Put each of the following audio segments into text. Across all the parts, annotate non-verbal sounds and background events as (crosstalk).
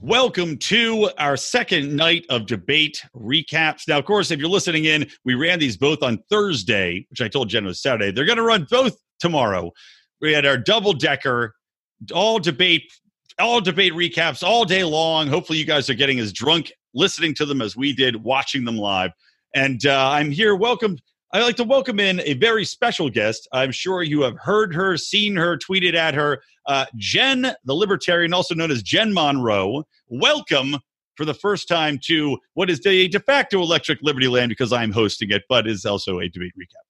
Welcome to our second night of debate recaps. Now, of course, if you're listening in, we ran these both on Thursday, which I told Jen was Saturday. They're going to run both tomorrow. We had our double decker, all debate, all debate recaps all day long. Hopefully, you guys are getting as drunk listening to them as we did watching them live. And uh, I'm here. Welcome. I'd like to welcome in a very special guest. I'm sure you have heard her, seen her, tweeted at her. Uh, Jen, the libertarian, also known as Jen Monroe. Welcome for the first time to what is the de facto electric liberty land because I'm hosting it, but is also a debate recap.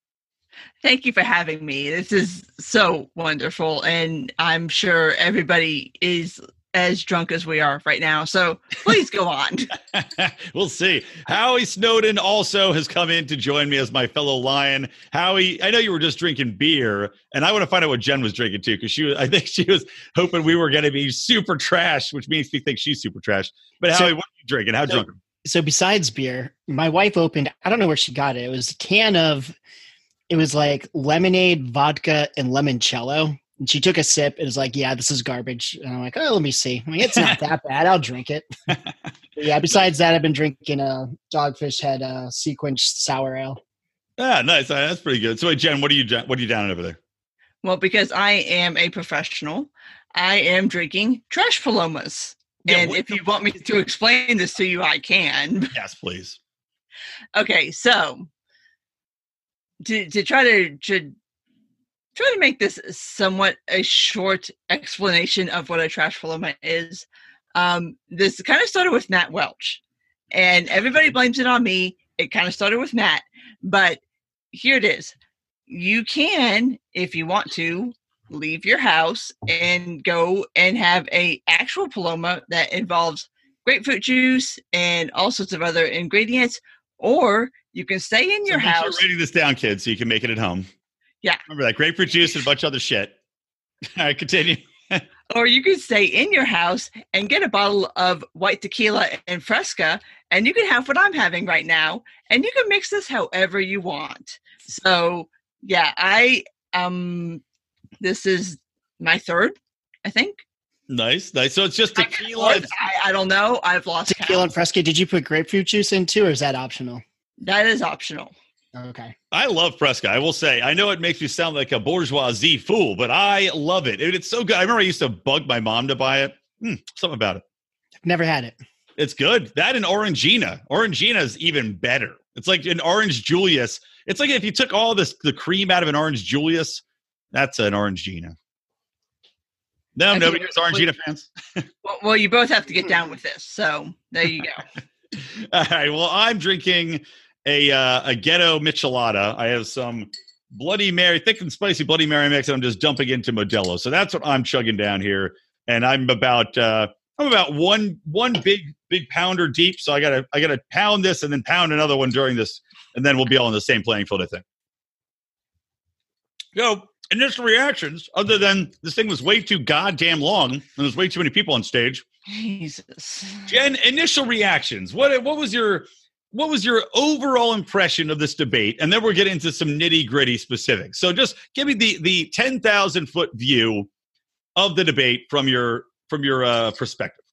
Thank you for having me. This is so wonderful. And I'm sure everybody is as drunk as we are right now. So please go on. (laughs) we'll see. Howie Snowdon also has come in to join me as my fellow lion. Howie, I know you were just drinking beer, and I want to find out what Jen was drinking too, because she was I think she was hoping we were gonna be super trash, which means me think she's super trash. But Howie, so, what are you drinking? How so, drunk? So besides beer, my wife opened, I don't know where she got it. It was a can of it was like lemonade, vodka, and limoncello and she took a sip and was like, "Yeah, this is garbage." And I'm like, "Oh, let me see. I mean, it's not that bad. I'll drink it." (laughs) yeah. Besides that, I've been drinking a Dogfish Head uh, SeaQuench sour ale. Yeah, nice. Uh, that's pretty good. So, wait, Jen, what are you what are you down over there? Well, because I am a professional, I am drinking trash palomas. Yeah, and if you want me to explain this to you, I can. (laughs) Yes, please. okay, so to to try to to try to make this somewhat a short explanation of what a trash paloma is. Um, this kind of started with Matt Welch, and everybody blames it on me. It kind of started with Matt, but here it is. You can, if you want to, leave your house and go and have a actual paloma that involves grapefruit juice and all sorts of other ingredients, or you can stay in your so house. Writing this down, kids, so you can make it at home. Yeah. Remember that grapefruit juice and a bunch of other shit. (laughs) All right, continue. (laughs) or you could stay in your house and get a bottle of white tequila and fresca, and you can have what I'm having right now, and you can mix this however you want. So yeah, I um this is my third, I think. Nice, nice. So it's just tequila. I, I, don't know. I've lost tequila count. and fresca. Did you put grapefruit juice in too, or is that optional? That is optional. Okay. I love Fresca. I will say, I know it makes me sound like a bourgeoisie fool, but I love it. It's so good. I remember I used to bug my mom to buy it. Hmm, something about it. Never had it. It's good. That and Orangina. Orangina is even better. It's like an orange Julius. It's like if you took all this the cream out of an orange Julius, that's an Orangina. No, okay. nobody is Orangina fans. (laughs) well, well, you both have to get down with this. So there you go. (laughs) all right. Well, I'm drinking a uh, a ghetto michelada. I have some Bloody Mary, thick and spicy Bloody Mary mix, and I'm just dumping into Modelo. So that's what I'm chugging down here, and I'm about uh, I'm about one one big big pounder deep. So I gotta I gotta pound this and then pound another one during this, and then we'll be all on the same playing field. I think. Know, initial reactions, other than this thing was way too goddamn long and there's way too many people on stage. Jesus. Jen, initial reactions. What what was your what was your overall impression of this debate? And then we'll get into some nitty gritty specifics. So just give me the the ten thousand foot view of the debate from your from your uh, perspective.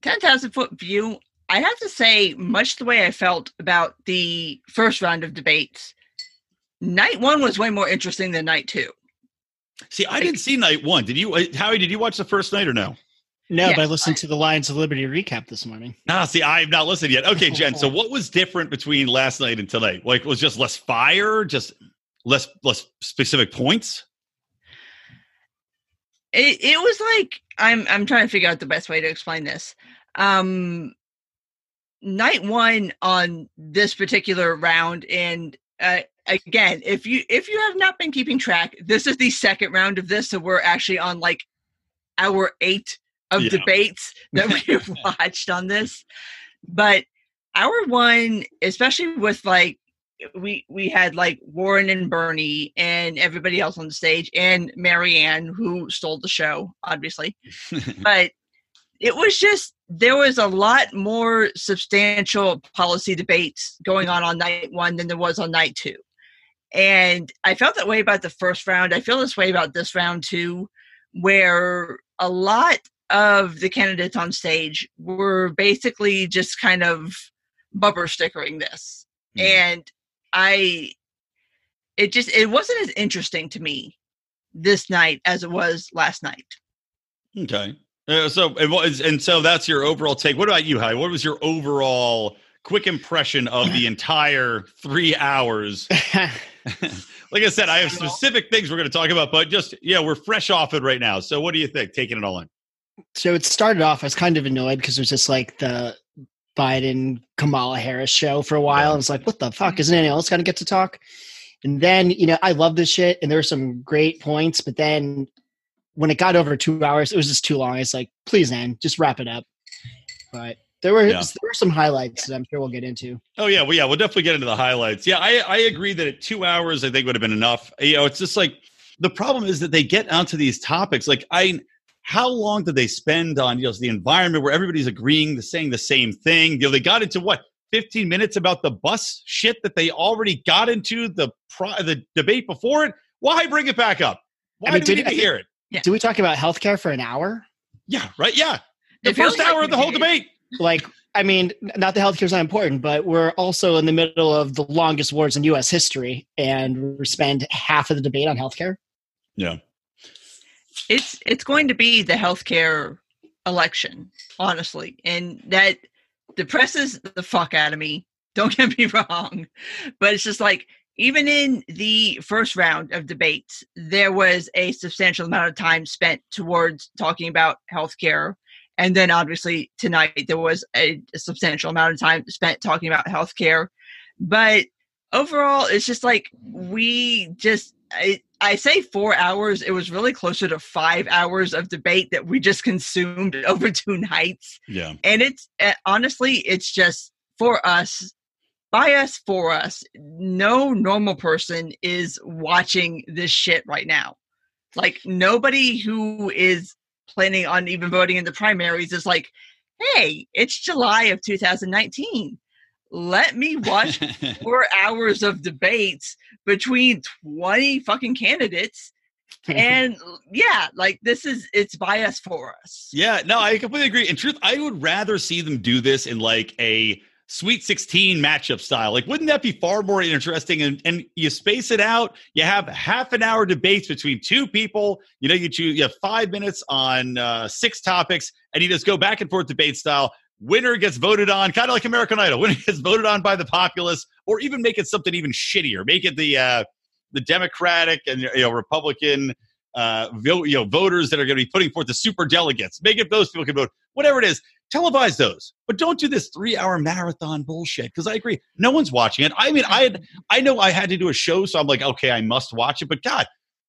Ten thousand foot view. I have to say, much the way I felt about the first round of debates, night one was way more interesting than night two. See, I didn't see night one. Did you, uh, Howie? Did you watch the first night or no? No, yes, but I listened to the Lions of Liberty recap this morning. Ah, see, I have not listened yet. Okay, Jen. so (laughs) what was different between last night and tonight? Like, was just less fire, just less less specific points? It it was like I'm I'm trying to figure out the best way to explain this. Um, night one on this particular round, and uh, again, if you if you have not been keeping track, this is the second round of this, so we're actually on like hour eight of yeah. debates that we've (laughs) watched on this. But our one, especially with like we we had like Warren and Bernie and everybody else on the stage and Marianne who stole the show, obviously. (laughs) but it was just there was a lot more substantial policy debates going on on night one than there was on night two. And I felt that way about the first round. I feel this way about this round too, where a lot of the candidates on stage were basically just kind of bumper stickering this. Mhm. And I it just it wasn't as interesting to me this night as it was last night. Okay. Uh, so and, what is, and so that's your overall take. What about you, Hi? What was your overall quick impression of the entire three hours? (laughs) like I said, I have specific things we're going to talk about, but just yeah, we're fresh off it right now. So what do you think? Taking it all in. So it started off, I was kind of annoyed because it was just like the Biden Kamala Harris show for a while. Yeah. And it's like, what the fuck? Isn't anyone else going to get to talk? And then, you know, I love this shit and there were some great points, but then when it got over two hours, it was just too long. It's like, please end, just wrap it up. But there were Yeah. there were some highlights that I'm sure we'll get into. Oh yeah, well yeah, we'll definitely get into the highlights. Yeah, I I agree that at two hours I think would have been enough. You know, it's just like the problem is that they get onto these topics. Like I, how long did they spend on you know the environment where everybody's agreeing to saying the same thing? You know, they got into what. 15 minutes about the bus shit that they already got into the pri- the debate before it. Why bring it back up? Why mean, do we did- need to hear it? Yeah. Do we talk about healthcare for an hour? Yeah, right. Yeah, the It feels first like hour of the whole debate. like i mean not the healthcare is not important but we're also in the middle of the longest wars in us history and we spend half of the debate on healthcare Yeah, it's it's going to be the healthcare election, honestly, and that depresses the fuck out of me. (laughs) Don't get me wrong, but it's just like even in the first round of debates, there was a substantial amount of time spent towards talking about healthcare. And then obviously tonight there was a, a substantial amount of time spent talking about healthcare. But overall, it's just like we just I, I say four hours. It was really closer to five hours of debate that we just consumed (laughs) over two nights. yeah, And it's uh, honestly, it's just for us, by us, for us. No normal person is watching this shit right now. Like nobody who is planning on even voting in the primaries is like, hey, it's July of 2019. Let me watch (laughs) four hours of debates between 20 fucking candidates and (laughs) yeah like this is it's bias for us Yeah, no, I completely agree. In truth, I would rather see them do this in like a Sweet 16 matchup style. Like, wouldn't that be far more interesting? And, and you space it out. You have half an hour debates between two people. You know, you choose. You have five minutes on uh, six topics, and you just go back and forth debate style. Winner gets voted on, kind of like American Idol. Winner (laughs) gets voted on by the populace, or even make it something even shittier. Make it the uh, the Democratic and you know Republican uh, you know, voters that are going to be putting forth the super delegates. Make it those people can vote. Whatever it is, televise those, but don't do this three-hour marathon bullshit. Because I agree, no one's watching it. I mean, I had, I know I had to do a show, so I'm like, okay, I must watch it. But God,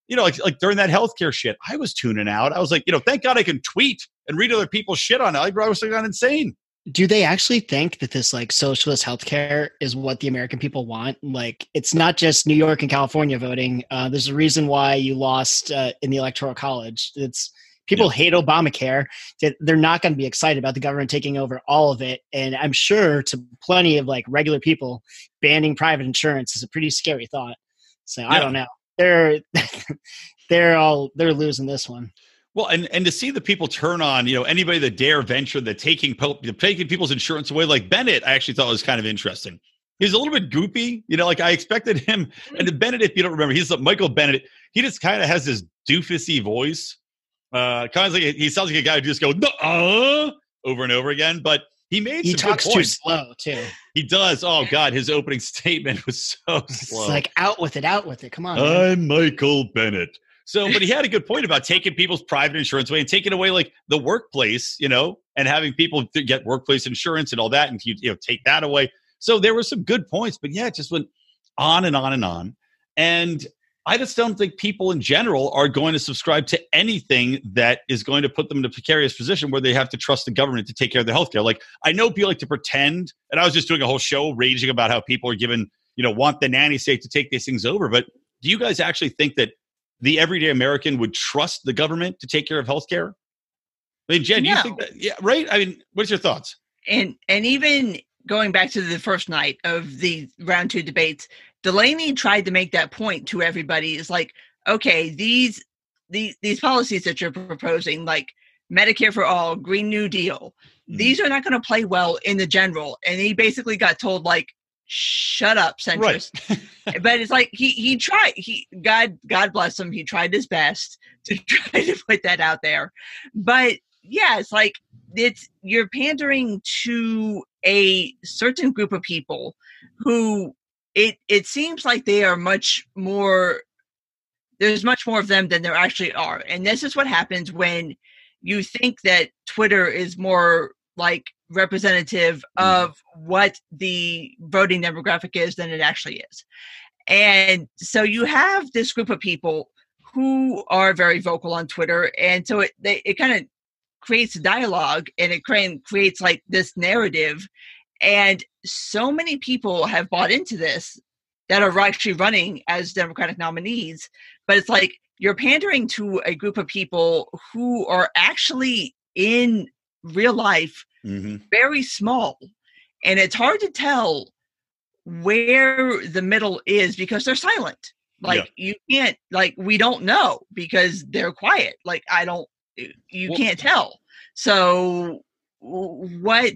you know, like like during that healthcare shit, I was tuning out. I was like, you know, thank God I can tweet and read other people's shit on it. I was like, gone insane. Do they actually think that this like socialist healthcare is what the american people want? Like it's not just new york and california voting uh, there's a reason why you lost uh, in the electoral college. It's people hate obamacare they're not going to be excited about the government taking over all of it and i'm sure to plenty of like regular people banning private insurance is a pretty scary thought. So i don't know. They're (laughs) they're all they're losing this one Well, and and to see the people turn on, you know, anybody that dare venture the taking taking people's insurance away, like Bennet, I actually thought was kind of interesting. He's a little bit goopy, you know, like I expected him. And Bennet, if you don't remember, he's Michael Bennet. He just kind of has this doofusy voice. Uh, kind of like he sounds like a guy who just goes uh over and over again. But he made he talks too slow too He does. Oh God, his opening (laughs) statement was so it's slow. like out with it out with it come on. I'm Michael Bennet. So, but he had a good point about taking people's private insurance away and taking away like the workplace, you know, and having people get workplace insurance and all that, and you, know take that away. So there were some good points, but yeah, it just went on and on and on. And I just don't think people in general are going to subscribe to anything that is going to put them in a precarious position where they have to trust the government to take care of their healthcare. Like I know people like to pretend, and I was just doing a whole show raging about how people are given, you know, want the nanny state to take these things over. But do you guys actually think that the everyday American would trust the government to take care of healthcare? I mean, Jen, do you think that? Yeah, right. I mean, what's your thoughts? and and even going back to the first night of the round two debates delaney tried to make that point to everybody is like okay these these these policies that you're proposing like Medicare for all, Green New Deal. Mhm. These are not going to play well in the general. And he basically got told like, "Shut up, centrist." Right. (laughs) but it's like he he tried. He God God bless him. He tried his best to (laughs) try to put that out there. But yeah, it's like it's you're pandering to a certain group of people who it it seems like they are much more there's much more of them than there actually are and this is what happens when you think that twitter is more like representative of what the voting demographic is than it actually is. And so you have this group of people who are very vocal on twitter and so it they, it kind of creates dialogue and it creates like this narrative. And so many people have bought into this that are actually running as democratic nominees but it's like you're pandering to a group of people who are actually in real life hmm very small and it's hard to tell where the middle is because they're silent. Like you can't like we don't know because they're quiet. Like i don't you Well- can't tell. So what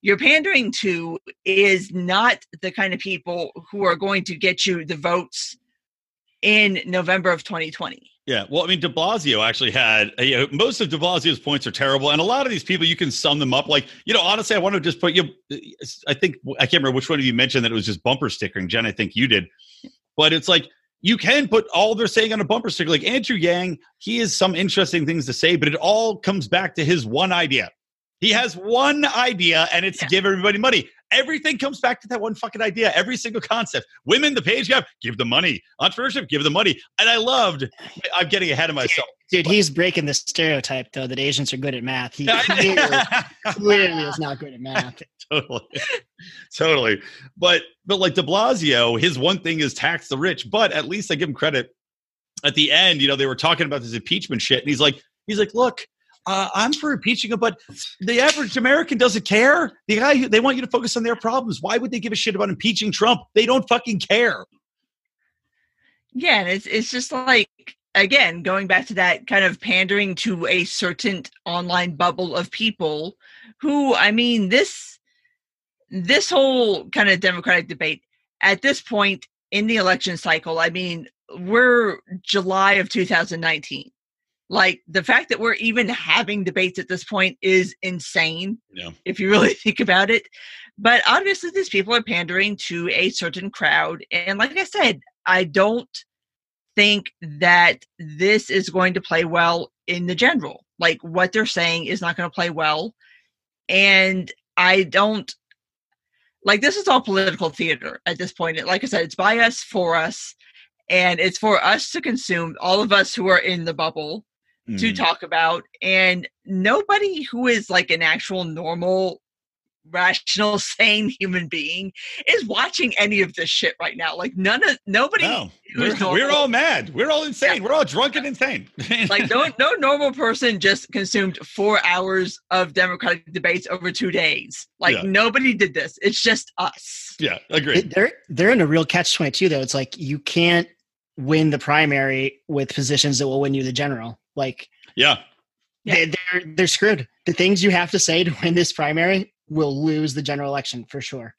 you're pandering to is not the kind of people who are going to get you the votes in november of 2020 Yeah, well, I mean, De Blasio actually had uh, you know, most of De Blasio's points are terrible, and a lot of these people you can sum them up. Like, you know, honestly, I want to just put you. I think I can't remember which one of you mentioned that it was just bumper stickering. Jen, I think you did, but it's like you can put all they're saying on a bumper sticker. Like Andrew Yang, he has some interesting things to say, but it all comes back to his one idea. He has one idea, and it's Yeah. to give everybody money. Everything comes back to that one fucking idea. Every single concept. Women, the page gap, give them money. Entrepreneurship, give them money. And I loved. I'm getting ahead of myself. Dude, he's breaking the stereotype though that Asians are good at math. He (laughs) clearly, clearly is not good at math. (laughs) totally totally but but like de blasio his one thing is tax the rich but at least i give him credit at the end you know they were talking about this impeachment shit and he's like he's like look uh, i'm for impeaching him but the average american doesn't care. The guy who- they want you to focus on their problems. Why would they give a shit about impeaching trump? They don't fucking care. Yeah, it's it's just like again going back to that kind of pandering to a certain online bubble of people who I mean this this whole kind of democratic debate at this point in the election cycle, I mean, we're July of 2019. Like the fact that we're even having debates at this point is insane yeah if you (laughs) really think about it. But obviously, these people are pandering to a certain crowd. And like I said, I don't think that this is going to play well in the general. Like what they're saying is not going to play well. And I don't like this is all political theater at this point. Like I said, it's by us, for us. And it's for us to consume, all of us who are in the bubble to Mhm. talk about and nobody who is like an actual normal rational (laughs) sane human being is watching any of this shit right now. Like none of nobody no who's we're, we're all mad. We're all insane. We're all drunk and insane. (laughs) Like no no normal person just consumed four hours of democratic debates over two days. Like Yeah. nobody did this. It's just us. Yeah agree they're they're in a real catch twenty two though. It's like you can't win the primary with positions that will win you the general. Like yeah Yeah. they, they're they're screwed. The things you have to say to win this primary will lose the general election for sure.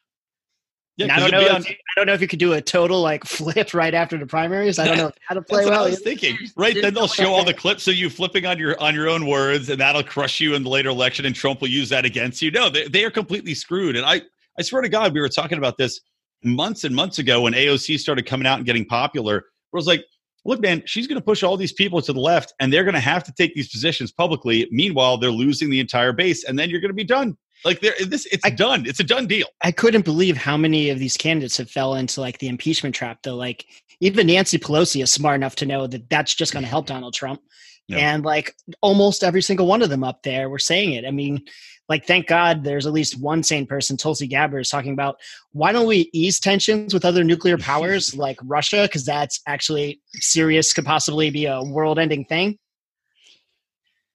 yeah And I 'cause don't know. If, on- I don't know if you could do a total like (laughs) flip right after the primaries. I don't know how to (laughs) play That's what well. I was thinking. Right, then they'll show all the clips of you flipping on your on your own words, and that'll crush you in the later election, and Trump will use that against you. No, they, they are completely screwed. And I I swear to God, we were talking about this months and months ago when AOC started coming out and getting popular. Where it was like, look, man, she's going to push all these people to the left, and they're going to have to take these positions publicly. Meanwhile, they're losing the entire base, and then you're going to be done. Like there, this, it's I- done. It's a done deal. I couldn't believe how many of these candidates have fell into like the impeachment trap. Though, like even Nancy Pelosi is smart enough to know that that's just going to help Donald Trump, Yeah. and like almost every single one of them up there were saying it. I mean, like thank God there's at least one sane person, Tulsi Gabbard, is talking about why don't we ease tensions with other nuclear powers (laughs) like Russia because that's actually serious, could possibly be a world-ending thing.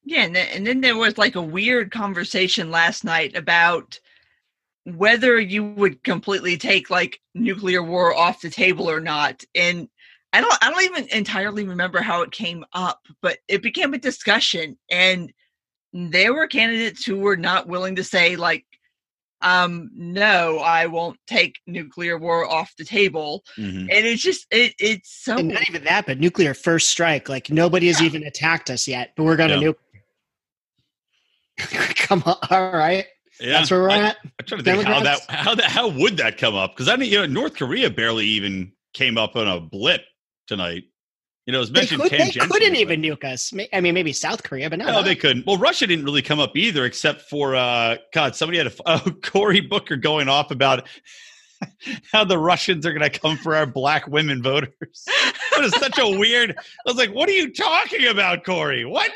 Yeah, and then, and then there was like a weird conversation last night about whether you would completely take like nuclear war off the table or not. And I don't I don't even entirely remember how it came up, but it became a discussion and there were candidates who were not willing to say like um no i won't take nuclear war off the table Mhm. and it's just it it's so And not even that, but nuclear first strike. Like nobody has Yeah. even attacked us yet, but we're gonna Yeah. nuke. (laughs) Come on, all right. Yeah, That's where we're I, at. I'm trying to think how that how that how would that come up? Because I mean, you know, North Korea barely even came up on a blip tonight. You know, it was They, mentioned could, they couldn't even nuke us. I mean, maybe South Korea, but not. No, us. they couldn't. Well, Russia didn't really come up either, except for uh, God. Somebody had a (laughs) oh, Cory Booker going off about (laughs) how the Russians are going to come for our black women voters. (laughs) That is such a weird. I was like, "What are you talking about, Cory? What?"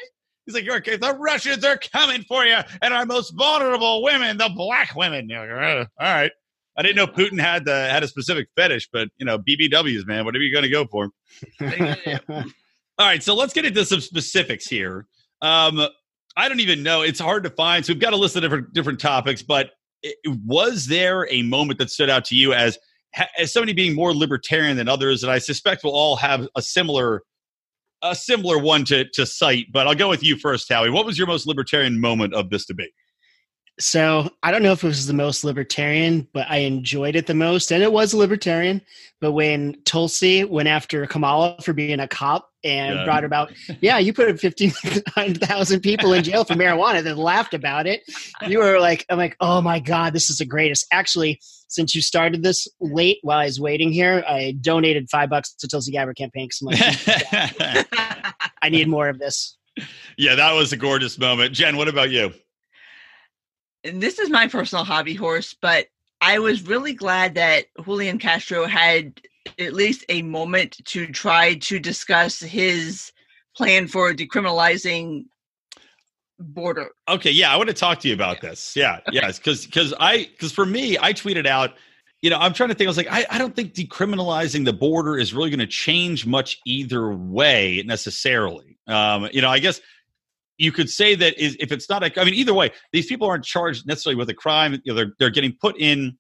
He's like, "Okay, the Russians are coming for you, and our most vulnerable women, the black women." Like, "Uh, all right. I didn't know Putin had the had a specific fetish, but you know, BBWs, man, whatever you're going to go for. (laughs) All right, so let's get into some specifics here. Um, I don't even know; it's hard to find. So we've got a list of different different topics. But it, was there a moment that stood out to you as as somebody being more libertarian than others? And I suspect we'll all have a similar a similar one to to cite. But I'll go with you first, Howie. What was your most libertarian moment of this debate? So I don't know if it was the most libertarian, but I enjoyed it the most, and it was libertarian. But when Tulsi went after Kamala for being a cop and Yeah. brought about, yeah, you put fifteen thousand (laughs) people in jail for marijuana, then laughed about it. You were like, I'm like, oh my god, this is the greatest. Actually, since you started this late while I was waiting here, I donated five bucks to Tulsi Gabbard campaign like, (laughs) I need more of this. yeah, that was a gorgeous moment. Jen, what about you? This is my personal hobby horse, but I was really glad that Julian Castro had at least a moment to try to discuss his plan for decriminalizing border. Okay, yeah, I want to talk to you about this. Yeah, Okay. yes, because because I because for me, I tweeted out. You know, I'm trying to think. I was like, I, I don't think decriminalizing the border is really going to change much either way necessarily. Um, you know, I guess you could say that is if it's not. A, I mean, either way, these people aren't charged necessarily with a crime. You know, they're they're getting put in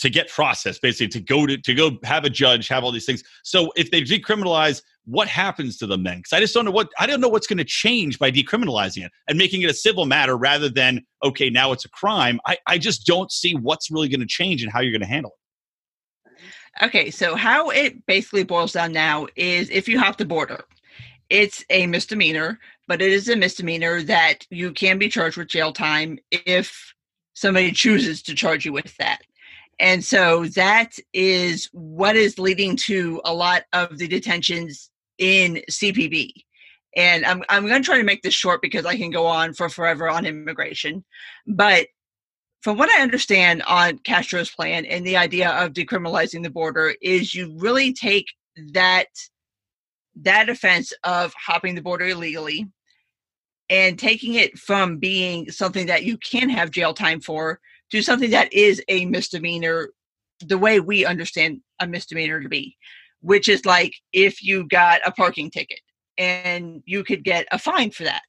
to get processed, basically to go to to go have a judge, have all these things. So if they decriminalize, what happens to them then? Because I just don't know what I don't know what's going to change by decriminalizing it and making it a civil matter rather than okay, now it's a crime. I I just don't see what's really going to change and how you're going to handle it. Okay, so how it basically boils down now is if you have the border, it's a misdemeanor, but it is a misdemeanor that you can be charged with jail time if somebody chooses to charge you with that. And so that is what is leading to a lot of the detentions in CPB. And I'm, I'm going to try to make this short because I can go on for forever on immigration. But from what I understand on Castro's plan and the idea of decriminalizing the border is you really take that that offense of hopping the border illegally and taking it from being something that you can have jail time for to something that is a misdemeanor the way we understand a misdemeanor to be which is like if you got a parking ticket and you could get a fine for that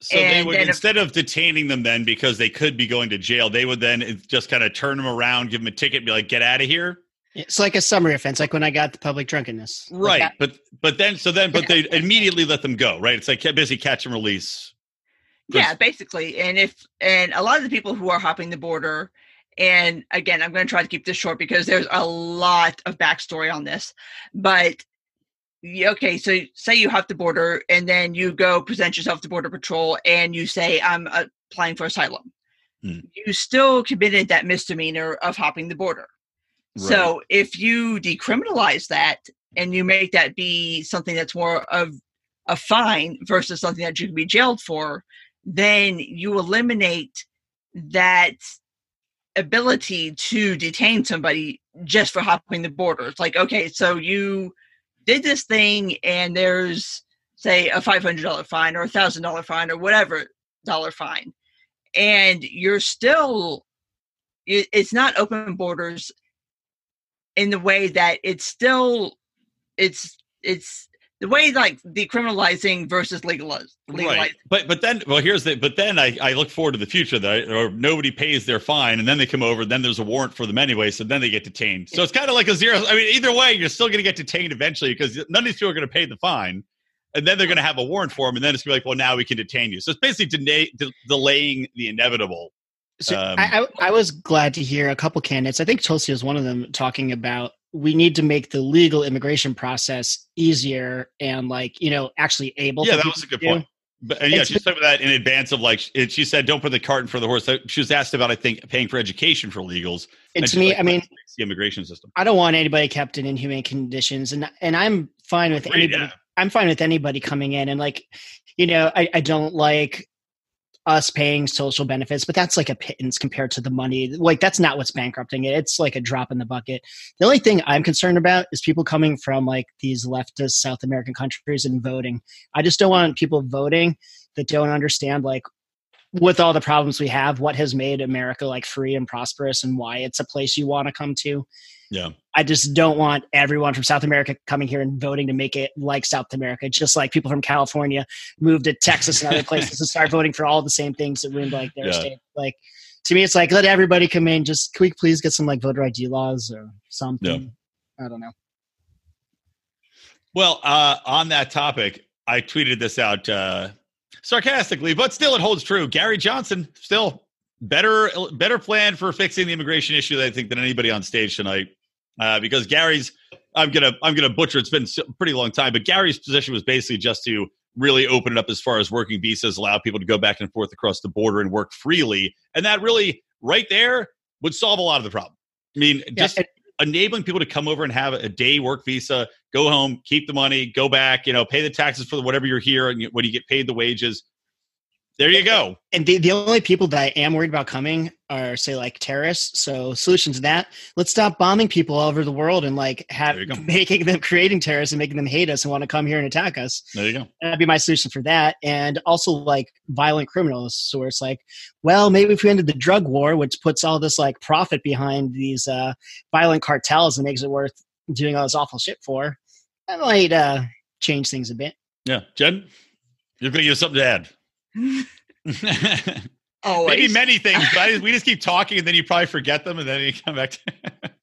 So they would then if- instead of detaining them then because they could be going to jail, they would then eh, just kind of turn them around, give them a ticket, and be like, "Get out of here." It's like a summary offense, like when I got the public drunkenness. Right, that- but but then so then but (laughs) they immediately let them go. Right, it's like busy catch and release. yeah basically and if and a lot of the people who are hopping the border and again i'm going to try to keep this short because there's a lot of backstory on this but okay so say you hop the border and then you go present yourself to border patrol and you say i'm applying for asylum Hmm. you still committed that misdemeanor of hopping the border so if you decriminalize that and you make that be something that's more of a fine versus something that you can be jailed for, then you eliminate that ability to detain somebody just for hopping the border. It's like, okay, so you did this thing and there's say a $500 fine or a $1000 fine or whatever dollar fine and you're still it's not open borders in the way that it's still it's it's the way like decriminalizing versus legalize, legalizing. Right, but but then well here's the but then I, I look forward to the future that or nobody pays their fine and then they come over then there's a warrant for them anyway so then they get detained so it's kind of like a zero I mean either way you're still going to get detained eventually because none of these people are going to pay the fine and then they're going to have a warrant for them and then it's going to be like, well, now we can detain you. So it's basically de- de- delaying the inevitable. So Um, I, I, I was glad to hear a couple candidates. I think Tulsi was one of them talking about we need to make the legal immigration process easier and like you know actually able. Yeah, that was a good point. But and yeah, It's- she said that in advance of like it, she said, "Don't put the cart in front of the horse." She was asked about, I think, paying for education for legals. And to me, like, I mean, the immigration system. I don't want anybody kept in inhumane conditions, and and I'm fine with anybody. yeah. I'm fine with anybody coming in and like, you know, I, I don't like us paying social benefits, but that's like a pittance compared to the money. Like that's not what's bankrupting it. It's like a drop in the bucket. The only thing I'm concerned about is people coming from like these leftist South American countries and voting. I just don't want people voting that don't understand like with all the problems we have, what has made America like free and prosperous and why it's a place you want to come to. Yeah. I just don't want everyone from South America coming here and voting to make it like South America. Just like people from California moved to Texas and other places and start voting for all the same things that ruined like their Yeah. state. Like to me, it's like let everybody come in. Just can we please get some like voter ID laws or something? I don't know. Well, uh, on that topic, I tweeted this out uh, sarcastically, but still, it holds true. Gary Johnson still better better plan for fixing the immigration issue, I think, than anybody on stage tonight. Uh, because Gary's, I'm gonna I'm gonna butcher. It's been a pretty long time, but Gary's position was basically just to really open it up as far as working visas, allow people to go back and forth across the border and work freely, and that really right there would solve a lot of the problem. I mean, just and- enabling people to come over and have a day work visa, go home, keep the money, go back, you know, pay the taxes for whatever you're here, and when you get paid the wages, there you go. And the, the only people that I am worried about coming are say like terrorists. So solution to that, let's stop bombing people all over the world and like have There you go. (laughs) making them creating terrorists and making them hate us and want to come here and attack us. There you go. That'd be my solution for that. And also like violent criminals. So where it's like, well, maybe if we ended the drug war, which puts all this like profit behind these uh, violent cartels and makes it worth doing all this awful shit for, that might uh, change things a bit. Yeah, Jen, you're going to give something to add. (laughs) Always. Maybe many things, but we just keep (laughs) talking, and then you probably forget them, and then you come back. to (laughs)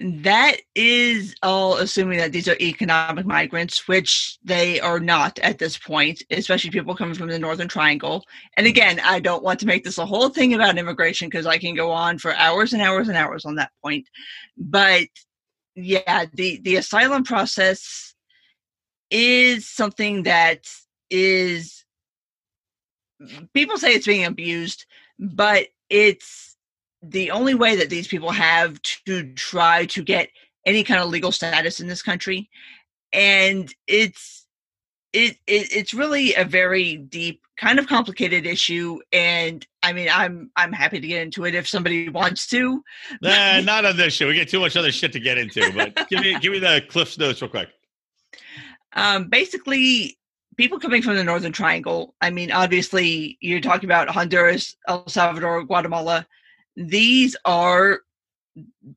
That is all assuming that these are economic migrants, which they are not at this point, especially people coming from the Northern Triangle. And mm. again, I don't want to make this a whole thing about immigration because I can go on for hours and hours and hours on that point. But yeah, the, the asylum process is something that is people say it's being abused, but it's the only way that these people have to try to get any kind of legal status in this country and it's it, it it's really a very deep kind of complicated issue and i mean i'm i'm happy to get into it if somebody wants to nah, (laughs) not on this show. We get too much other shit to get into. But give me give me the Cliff's notes real quick. um basically people coming from the northern triangle i mean obviously you're talking about honduras el salvador guatemala these are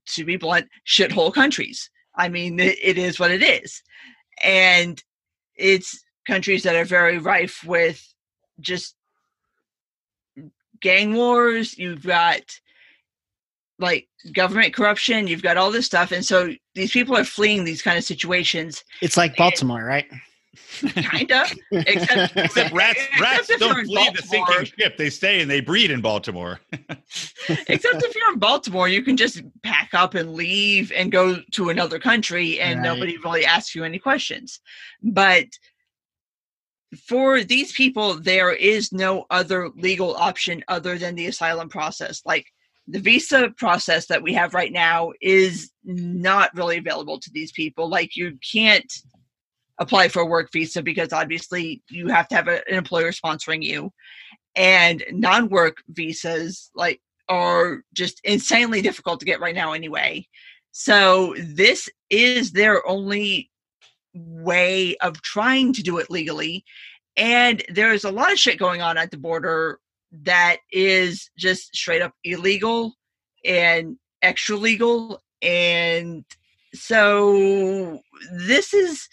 to be blunt shithole countries. I mean it, is what it is. And it's countries that are very rife with just gang wars. You've got like government corruption. You've got all this stuff. And so these people are fleeing these kind of situations. It's like Baltimore, right? (laughs) (laughs) kind of except, Except rats except rats don't flee the sinking ship. They stay and they breed in Baltimore. (laughs) except if you're in baltimore you can just pack up and leave and go to another country and Right. nobody really asks you any questions but for these people there is no other legal option other than the asylum process like the visa process that we have right now is not really available to these people like you can't apply for a work visa because obviously you have to have a, an employer sponsoring you. And non-work visas like are just insanely difficult to get right now anyway. So this is their only way of trying to do it legally. And there's a lot of shit going on at the border that is just straight up illegal and extra legal. And so this is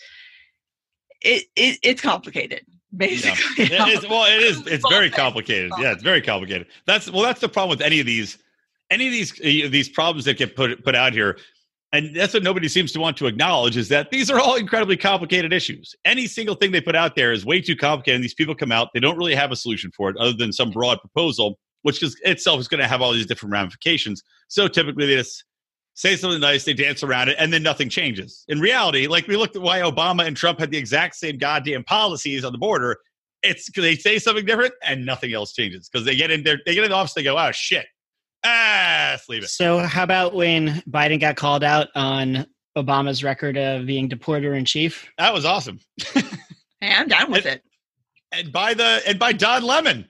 it, it it's complicated basically it is well it is it's very (laughs) complicated yeah it's very complicated that's well that's the problem with any of these any of these uh, these problems that get put put out here and that's what nobody seems to want to acknowledge is that these are all incredibly complicated issues. Any single thing they put out there is way too complicated. And these people come out, they don't really have a solution for it other than some broad proposal, which is itself is going to have all these different ramifications. So typically they just say something nice, they dance around it, and then nothing changes. In reality, like we looked at why Obama and Trump had the exact same goddamn policies on the border. It's because they say something different and nothing else changes. Because they get in there, they get in the office, they go, oh shit. Ah, leave it. So, how about when Biden got called out on Obama's record of being deporter in chief? That was awesome. hey, I'm down with And- it. and by the and by Don Lemon,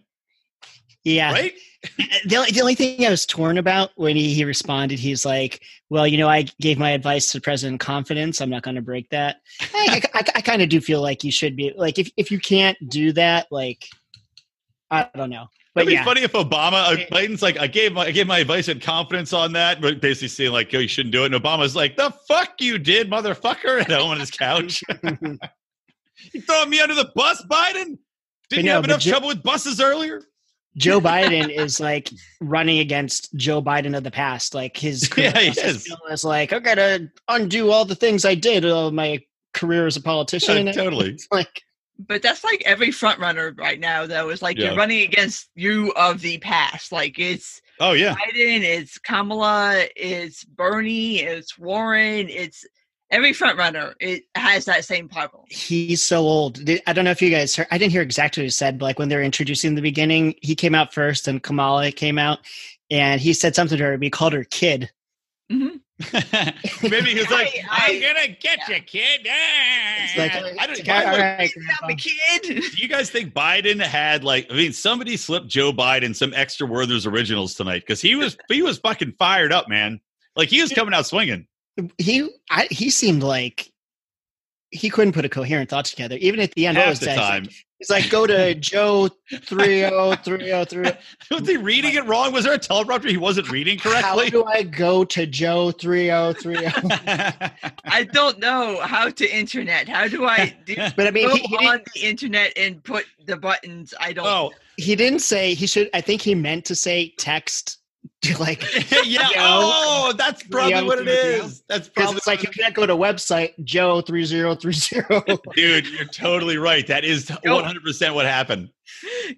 Yeah. right? (laughs) The only, the only thing I was torn about when he, he responded, he's like, "Well, you know, I gave my advice to the President Confidence. I'm not going to break that." I, I, I, I kind of do feel like you should be like, if if you can't do that, like, I don't know, but It'd be yeah, funny if Obama, uh, Biden's like, I gave my I gave my advice and confidence on that, but basically saying like, yo, you shouldn't do it. And Obama's like, the fuck you did, motherfucker, (laughs) at home on his couch. (laughs) you throwing me under the bus, Biden? Didn't you have enough Joe- trouble with buses earlier? Joe (laughs) Biden is like running against Joe Biden of the past. Like his (laughs) career Yeah, is. is like, I got to undo all the things I did of my career as a politician. Uh, totally. It's (laughs) like, But that's like every front runner right now, though, is like Yeah. you're running against you of the past. Like it's Oh yeah. Biden, it's Kamala, it's Bernie, it's Warren, it's every front runner. It has that same problem. he's so old. I don't know if you guys heard. I didn't hear exactly what he said, but like when they were introducing the beginning, he came out first, and Kamala came out, and he said something to her. But he called her kid. hmm (laughs) Maybe he was like, I- I'm gonna get you, kid. Ah. It's like, I don't, it's by like, the all way, right, Stop Grandpa. me, kid. (laughs) Do you guys think Biden had like? I mean, somebody slipped Joe Biden some extra Werther's originals tonight because he was he was fucking fired up, man. Like he was coming out swinging. He, I, he seemed like he couldn't put a coherent thought together. Even at the end, what Half was the that? time, He's like, go to Joe three oh three oh three. (laughs) was he reading it wrong? Was there a teleprompter he wasn't reading correctly? How do I go to Joe three oh three oh? (laughs) I don't know how to internet. How do I do, (laughs) But I mean, go he, he, on the internet and put the buttons? I don't. oh, he didn't say he should. I think he meant to say text. (laughs) Like (laughs) yeah. Joe. Oh, that's probably what it three is. That's probably it's like you can't go to website Joe three zero three zero. it is. (laughs) dude. You're totally right. That is 100 percent what happened.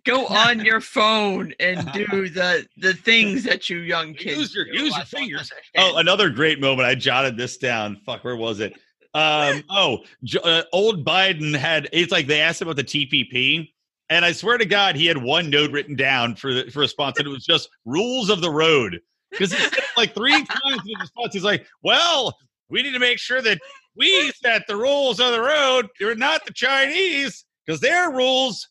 Go on your phone and do the the things that you young kids Use your- do. use your fingers. Oh, another great moment. I jotted this down. Fuck, where was it? Um, oh, uh, old Biden had. It's like they asked about the TPP, and I swear to God, he had one note written down for the for response, and it was just rules of the road. Because he said like three (laughs) times in response. He's like, "Well, we need to make sure that we set the rules of the road. You're not the Chinese, because their rules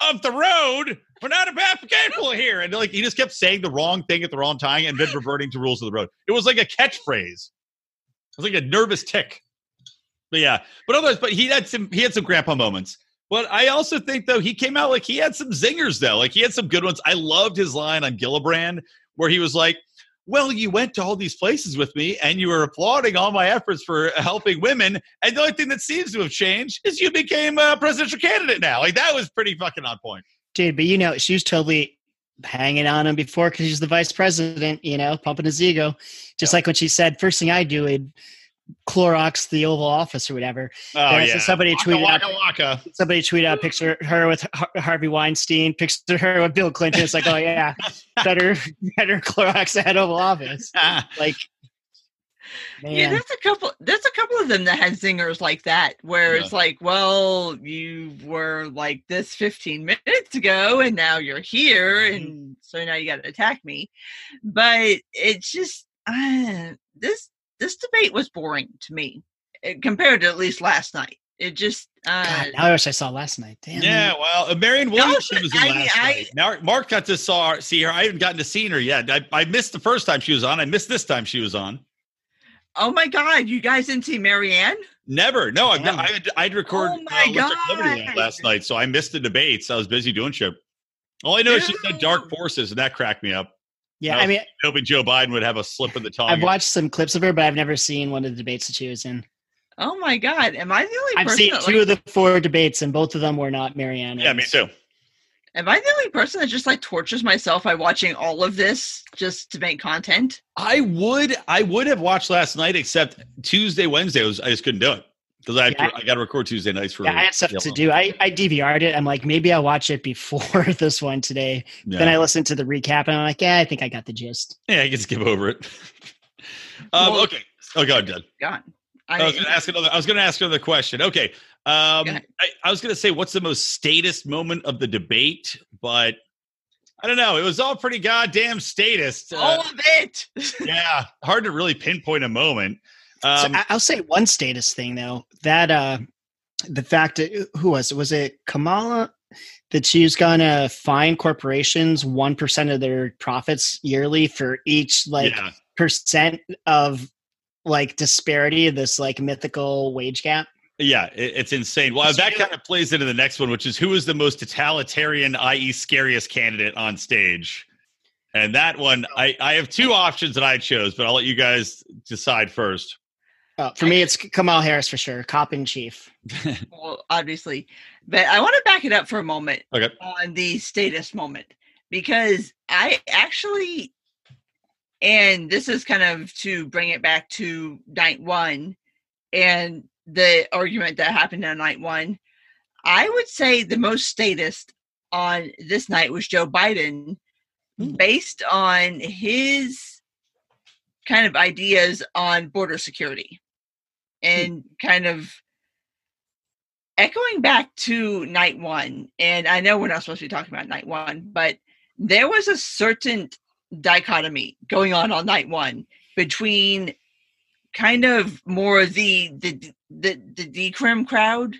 of the road we're not about people here. And like he just kept saying the wrong thing at the wrong time and then reverting to rules of the road. It was like a catchphrase. It was like a nervous tick. But yeah, but otherwise, but he had some he had some grandpa moments. But I also think though he came out like he had some zingers though. Like he had some good ones. I loved his line on Gillibrand where he was like, "Well, you went to all these places with me, and you were applauding all my efforts for helping women, and the only thing that seems to have changed is you became a presidential candidate now." Like that was pretty fucking on point. Dude, but you know, she was totally hanging on him before because she's the vice president, you know, pumping his ego. Just like when she said, first thing I do is Clorox the Oval Office or whatever. Oh Yeah, yeah. so somebody Waka, tweeted out- waka, waka. Somebody tweeted out a picture of her with Har- Harvey Weinstein, picture her with Bill Clinton. It's like, oh yeah, (laughs) better better Clorox at Oval Office. (laughs) Like, Yeah, man, there's a couple. There's a couple of them that had zingers like that, where Yeah. it's like, well, you were like this 15 minutes ago, and now you're here, Mm-hmm. and so now you got to attack me. But it's just uh, this this debate was boring to me eh, compared to at least last night. It just uh, God, now I wish I saw last night. Damn. Yeah, well, uh, Marianne Williamson but was in I- last I- night. Now Mark got to saw see her. I haven't gotten to see her yet. I, I missed the first time she was on. I missed this time she was on. oh my god, you guys didn't see Marianne? Never. No, I've, Damn. I had I'd record Oh my Electric Liberty God. last night, so I missed the debates. I was busy doing shit. All I know is she said dark forces, and that cracked me up. Yeah, No. I mean, Hoping Joe Biden would have a slip of the tongue. I've watched some clips of her, but I've never seen one of the debates that she was in. Oh my god, am I the only person? I've person seen that two like, of the four debates, and both of them were not Marianne. yeah, me too. Am I the only person that just like tortures myself by watching all of this just to make content? I would I would have watched last night, except Tuesday, Wednesday was I just couldn't do it because I Yeah. I got to record Tuesday nights for Yeah, I had stuff to do. I, I DVR'd it. I'm like, maybe I'll watch it before (laughs) this one today. Yeah. Then I listened to the recap and I'm like, yeah, I think I got the gist. yeah, I can skip over it. (laughs) um, Well- okay. Oh, go ahead, Dad. God. I was going to ask another. I was going to ask another question. Okay. Um, I, I was going to say, what's the most statist moment of the debate? But I don't know. It was all pretty goddamn statist. Uh, all of it. (laughs) yeah, hard to really pinpoint a moment. So Um, I, I'll say one status thing though. That uh the fact that who was it? Was it Kamala that she's gonna fine corporations one percent of their profits yearly for each like yeah, percent of like disparity of this like mythical wage gap? yeah, it, it's insane. Well, that kind of plays into the next one, which is who is the most totalitarian, i.e., scariest candidate on stage. And that one, I, I have two options that I chose, but I'll let you guys decide first. Uh, for me, it's Kamal Harris for sure, cop in chief. (laughs) well, obviously. But I want to back it up for a moment Okay. on the status moment because I actually, and this is kind of to bring it back to night one and the argument that happened on night one. I would say the most statist on this night was Joe Biden, Hmm. based on his kind of ideas on border security Hmm. and kind of echoing back to night one, and I know we're not supposed to be talking about night one, but there was a certain dichotomy going on on night one between kind of more the the the, the decrim crowd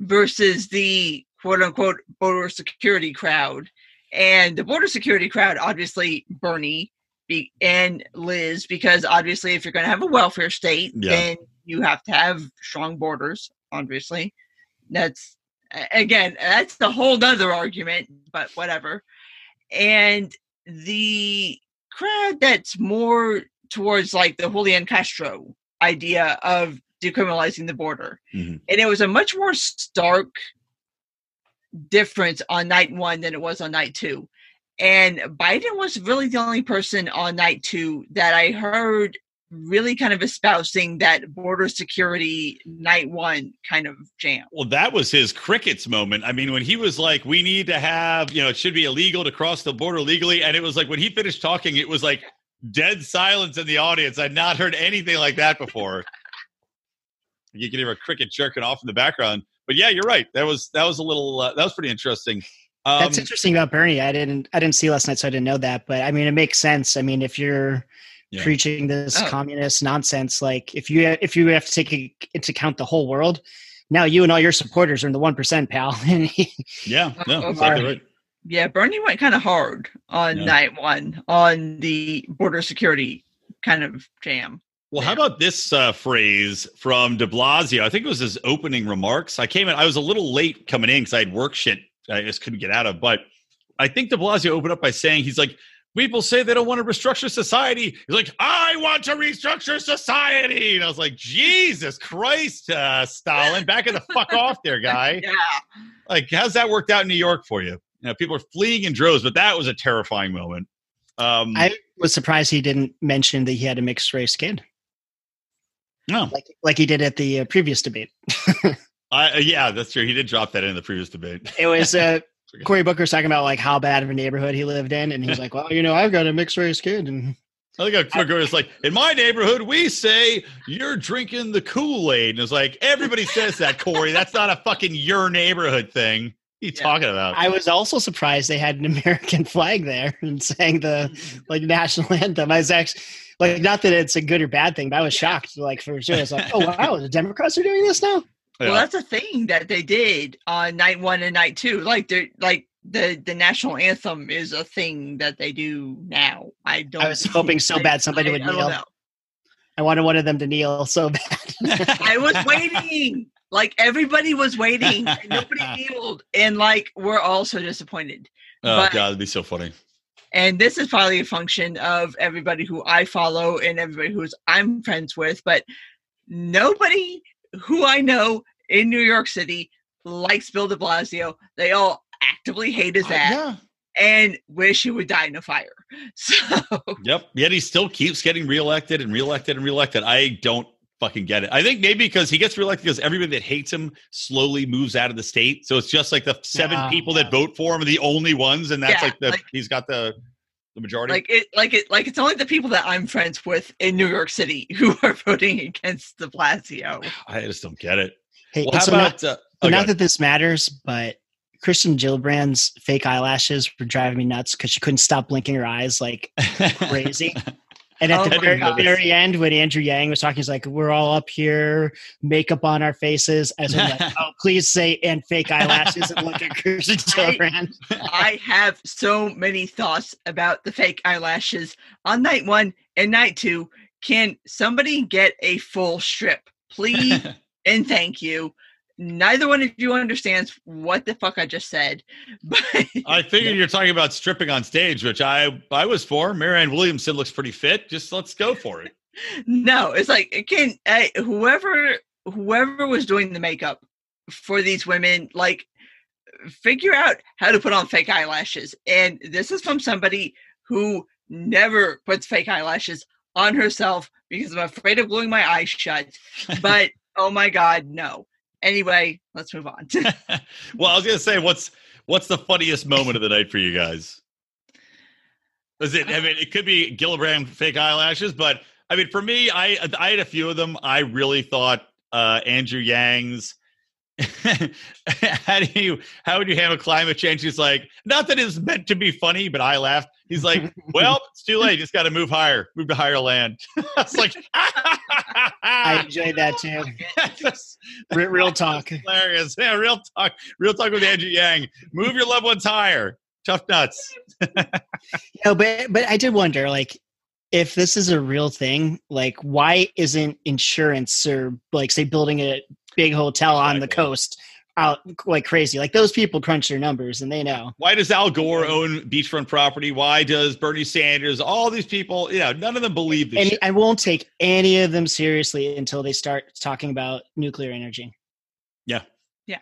versus the quote unquote border security crowd. And the border security crowd, obviously Bernie be, and Liz, because obviously if you're going to have a welfare state, Yeah. then you have to have strong borders. Obviously, that's again that's the whole nother argument, but whatever. And the crowd that's more towards like the Julian Castro idea of decriminalizing the border. Mhm. And it was a much more stark difference on night one than it was on night two. And Biden was really the only person on night two that I heard really kind of espousing that border security night one kind of jam. Well, that was his crickets moment. I mean, when he was like, "We need to have, you know, it should be illegal to cross the border legally," and it was like when he finished talking, it was like dead silence in the audience. I'd not heard anything like that before. you could hear a cricket jerking off in the background. But yeah, you're right. That was that was a little uh, that was pretty interesting. Um, That's interesting about Bernie. I didn't I didn't see last night, so I didn't know that. But I mean, it makes sense. I mean, if you're Yeah. preaching this Oh. communist nonsense, like if you if you have to take i- into account the whole world, now you and all your supporters are in the one percent, pal. (laughs) Yeah, no, Oh, exactly right. Yeah, Bernie went kind of hard on Yeah. night one on the border security kind of jam. Well, how about this uh, phrase from De Blasio? I think it was his opening remarks. I came in, I was a little late coming in because I had work shit I just couldn't get out of. But I think De Blasio opened up by saying, he's like, people say they don't want to restructure society. He's like, I want to restructure society. And I was like, Jesus Christ, uh, Stalin, back in the fuck off there, guy. (laughs) Yeah. Like, how's that worked out in New York for you? You know, people are fleeing in droves, but that was a terrifying moment. Um, I was surprised he didn't mention that he had a mixed race kid, no, like like he did at the uh, previous debate. (laughs) I, uh, yeah, that's true. He did drop that in the previous debate. It was uh, (laughs) Cory Booker was talking about like how bad of a neighborhood he lived in, and he's (laughs) like, "Well, you know, I've got a mixed race kid," and I think Kruger was like, in my neighborhood, we say you're drinking the Kool Aid. And it's like, everybody (laughs) says that, Cory. That's not a fucking your neighborhood thing. What are you Yeah. talking about? I was also surprised they had an American flag there and sang the like national anthem. I was actually like, not that it's a good or bad thing, but I was shocked. Like for sure, I was like, "Oh wow, the Democrats are doing this now." Yeah. Well, that's a thing that they did on night one and night two. Like they're like the the national anthem is a thing that they do now. I don't. I was (laughs) hoping so bad somebody I- would kneel. know. I wanted one of them to kneel so bad. I was (laughs) waiting. Like everybody was waiting, and nobody (laughs) kneeled, and like we're all so disappointed. oh, but- God, that'd be so funny. and this is probably a function of everybody who I follow and everybody who's I'm friends with, but nobody who I know in New York City likes Bill de Blasio. They all actively hate his Uh, ass yeah. and wish he would die in a fire. (laughs) So Yep. Yet he still keeps getting reelected and reelected and reelected. I don't fucking get it. I think maybe because he gets reelected because everybody that hates him slowly moves out of the state. So it's just like the seven people yeah. that vote for him are the only ones, and that's Yeah, like the like- he's got the the majority. like it like it like it's only the people that I'm friends with in New York City (laughs) who are voting against de Blasio. I just don't get it. Hey, Well, how so not, about uh, oh, not that this matters, but Kirsten Gillibrand's fake eyelashes were driving me nuts because she couldn't stop blinking her eyes like (laughs) crazy. And at Oh the very, very end, when Andrew Yang was talking, he's like, "We're all up here, makeup on our faces." As like, (laughs) "Oh, please say and fake eyelashes and look at Kirsten (laughs) Gillibrand." I have so many thoughts about the fake eyelashes on night one and night two. Can somebody get a full strip, please? (laughs) and thank you. Neither one of you understands what the fuck I just said, (laughs) but I figured you're talking about stripping on stage, which I I was for. Marianne Williamson looks pretty fit. Just let's go for it. (laughs) no, it's like it can I, whoever whoever was doing the makeup for these women, like figure out how to put on fake eyelashes. And this is from somebody who never puts fake eyelashes on herself because I'm afraid of gluing my eyes shut. (laughs) But oh my god, no. Anyway, let's move on. (laughs) well, I was gonna say, what's what's the funniest moment of the night for you guys? Is it? I mean, it could be Gillibrand fake eyelashes, but I mean, for me, I I had a few of them. I really thought uh, Andrew Yang's. (laughs) how do you how would you handle climate change? He's like, not that it's meant to be funny, but I laughed. He's like, well, it's too late. Just got to move higher, move to higher land. (laughs) I was like, I (laughs) enjoyed that too. Real talk. hilarious. Yeah, real talk. Real talk with Andrew Yang. Move your loved ones higher. Tough nuts. No, but but I did wonder, like, if this is a real thing, like, why isn't insurance or like, say, building a big hotel on the coast out like crazy? Like, those people crunch their numbers and they know. Why does Al Gore own beachfront property? Why does Bernie Sanders? All these people, you know, none of them believe this And shit. I won't take any of them seriously until they start talking about nuclear energy. Yeah. Yeah.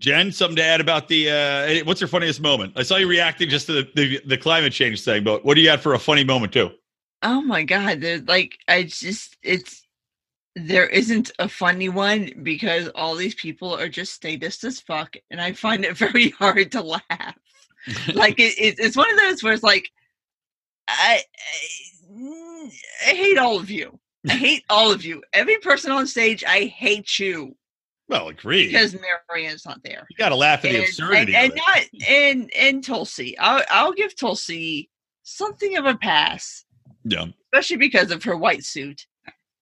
Jen, something to add about the uh what's your funniest moment? I saw you reacting just to the, the, the climate change thing, but what do you got for a funny moment too? oh my god, there's like I just it's there isn't a funny one because all these people are just statist as fuck, and I find it (laughs) very hard to laugh. like it, it, it's one of those where it's like I, I I hate all of you. I (laughs) hate all of you. Every person on stage, I hate you well, agree. because Marianne's not there. you gotta laugh at the And, absurdity and, and not and and Tulsi. I'll I'll give Tulsi something of a pass, Yeah. especially because of her white suit,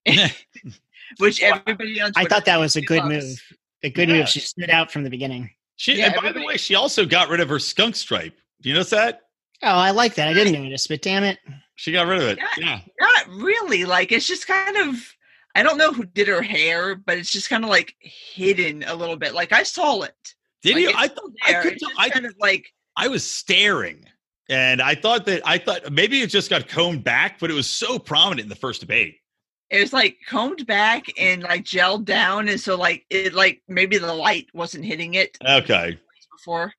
(laughs) which everybody on I thought that was a good loves. move. A good Yeah. move. She stood out from the beginning. She Yeah, and by the way, she also got rid of her skunk stripe. Do you notice that? Oh, I like that. I didn't notice, but damn it. She got rid of it. Yeah. Yeah. Not really. Like it's just kind of. I don't know who did her hair, but it's just kind of like hidden a little bit. Like I saw it. Did like, you? I thought I could tell- I- kind of like I was staring and I thought that I thought maybe it just got combed back, but it was so prominent in the first debate. It was like combed back and like gelled down, and so like it like maybe the light wasn't hitting it Okay. before.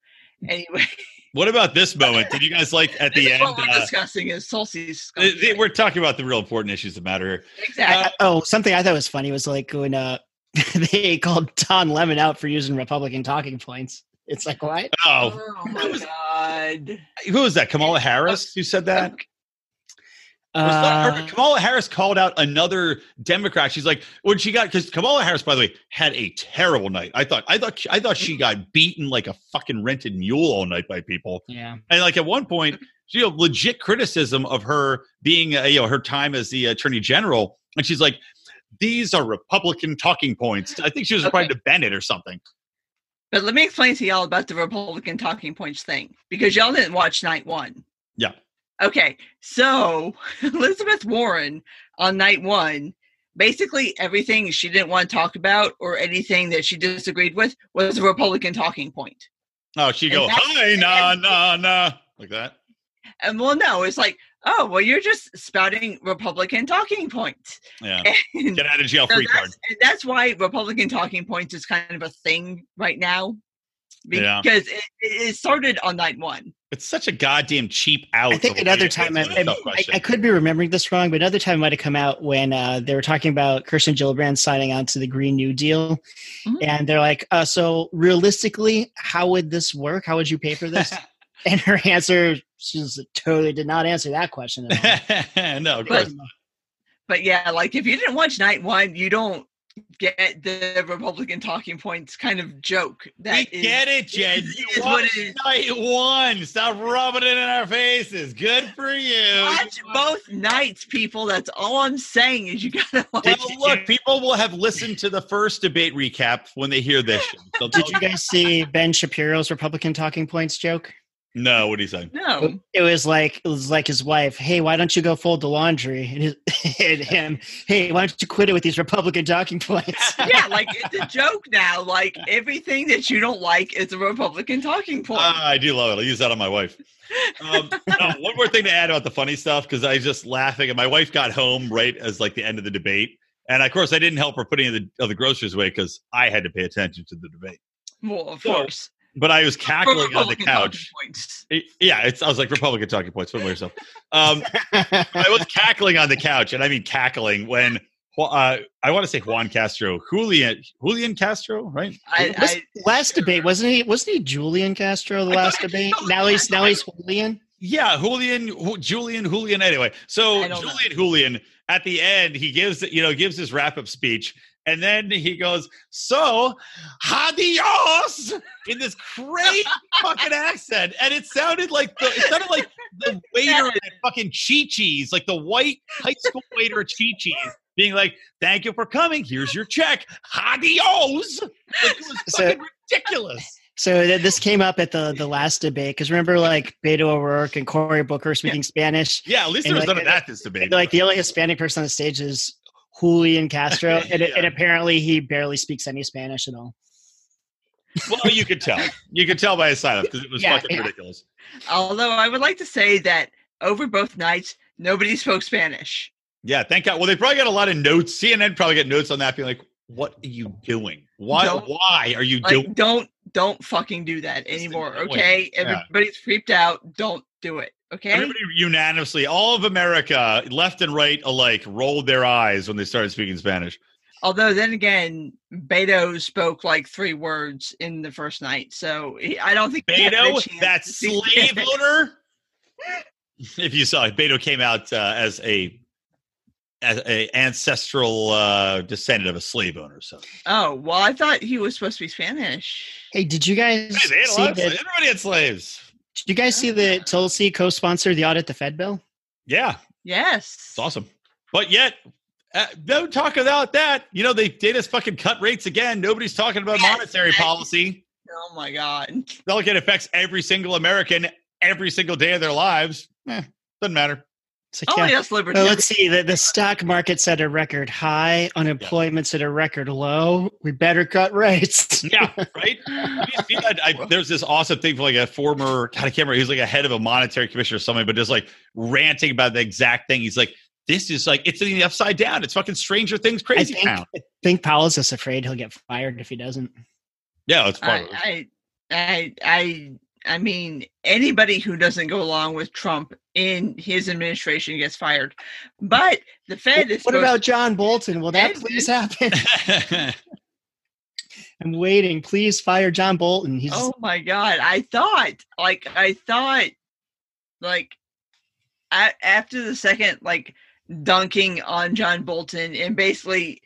Anyway, (laughs) What about this moment? Did you guys like at the end? what we're Uh, discussing is Tulsi's. th- th- we're talking about the real important issues that matter here. exactly. Oh, something I thought was funny was like when uh (laughs) they called Don Lemon out for using Republican talking points. It's like what? Oh, oh my was- god. who was that? Kamala Harris who said that? Uh, Kamala Harris called out another Democrat. She's like, when she got because Kamala Harris, by the way, had a terrible night. I thought, I thought, I thought she got beaten like a fucking rented mule all night by people. yeah. And like at one point, she had legit criticism of her being, uh, you know, her time as the attorney general, and she's like, "These are Republican talking points." I think she was replying to Bennet or something. But let me explain to y'all about the Republican talking points thing because y'all didn't watch night one. Yeah. Okay. So (laughs) Elizabeth Warren on night one, basically everything she didn't want to talk about or anything that she disagreed with was a Republican talking point. Oh, she go, "Hi, nah, nah, nah," like that. And well, no, it's like, oh, well, you're just spouting Republican talking points. Yeah, (laughs) And get out of jail so free card. that's, and that's why Republican talking points is kind of a thing right now. Yeah. because it, it started on night one. It's such a goddamn cheap out. I think another time, I, answer a tough I. I could be remembering this wrong, but another time it might have come out when uh, they were talking about Kirsten Gillibrand signing on to the Green New Deal, Mhm. and they're like, uh, "So realistically, how would this work? How would you pay for this?" (laughs) and her answer, she just totally did not answer that question at all. (laughs) no, of But- But yeah, like if you didn't watch night one, you don't get the Republican talking points kind of joke. That we is- get it, Jen. is- You is what watched it is. night one. Stop rubbing it in our faces. Good for you. Watch both nights, people. That's all I'm saying is you gotta (laughs) watch. Well, look, people will have listened to the first debate recap when they hear this. Did you guys see Ben Shapiro's Republican talking points joke? No, what are you saying? no. It was like it was like his wife. Hey, why don't you go fold the laundry? (laughs) And, his, (laughs) and him. Hey, why don't you quit it with these Republican talking points? (laughs) yeah, like it's a joke now. Like everything that you don't like is a Republican talking point. Ah, I do love it. I'll use that on my wife. Um, no, one more thing to add about the funny stuff because I was just laughing, and my wife got home right as like the end of the debate, and of course I didn't help her putting the of the groceries away because I had to pay attention to the debate. well, of so, course. But I was cackling on the couch. points. It- yeah, it's I was like Republican talking points. Put yourself. Um, I was cackling on the couch, and I mean cackling when uh, I want to say Juan Castro, Julian Julian Castro, right? I, I, last debate wasn't he? Wasn't he Julian Castro the I last debate? Now he's now he's Julian. Yeah, Julian, Julian, Julian. Anyway, so I don't know. Julian, Julian. At the end, he gives you know gives his wrap up speech, and then he goes, "So, adios," in this crazy fucking accent, and it sounded like the it sounded like the (laughs) waiter at fucking Chi Chi's, like the white high school waiter at Chi Chi's, being like, "Thank you for coming. Here's your check. Adios." Like, it was So- fucking ridiculous. So th- this came up at the the last debate because remember like Beto O'Rourke and Cory Booker speaking Spanish. Yeah, at least there was like- none of that this debate. Like the only Hispanic person on the stage is Julian Castro, (laughs) and, Yeah. and apparently he barely speaks any Spanish at all. Well, you could tell. You could tell by his sign up because it was Yeah, fucking yeah. ridiculous. although I would like to say that over both nights, nobody spoke Spanish. Yeah, thank God. Well, they probably got a lot of notes. CNN probably got notes on that, being like, "What are you doing? Why? Don't- why are you Like, doing?" don't don't fucking do that anymore. annoying. Okay, Yeah. everybody's freaked out. Don't do it. Okay. Everybody unanimously, all of America, left and right alike, rolled their eyes when they started speaking Spanish. Although then again, Beto spoke like three words in the first night, so he- I don't think he Beto, that slave owner. (laughs) if you saw it, Beto came out uh, as a as a ancestral uh, descendant of a slave owner. So Oh well, I thought he was supposed to be Spanish. Hey, did you guys hey, they had a see lot of that? Everybody had slaves. Did you guys see that Tulsi co-sponsored the audit the Fed bill? Yeah, Yes, It's awesome. But yet, uh, no talk about that. You know, they did us fucking cut rates again. Nobody's talking about Yes, monetary policy. Oh my god. Like it affects every single American every single day of their lives. Eh, doesn't matter. It's like, Oh yeah. yes, Liberty. Well, let's see. The, the stock market's at a record high. Unemployment's at a record low. We better cut rates. Yeah, right. Did you see that? I, (laughs) there's this awesome thing for like a former God, I can't remember. He's like a head of a monetary commission or something, but just like ranting about the exact thing. He's like, "This is like it's in the upside down. It's fucking Stranger Things I crazy think, town." I think Powell's just afraid he'll get fired if he doesn't. Yeah, it's part of. I, I, I, I, I mean, anybody who doesn't go along with Trump in his administration gets fired. But the Fed is. what about John Bolton? Will that please happen? (laughs) (laughs) I'm waiting. Please fire John Bolton. He's Oh my god! I thought, like, I thought, like, a- after the second, like, dunking on John Bolton and basically,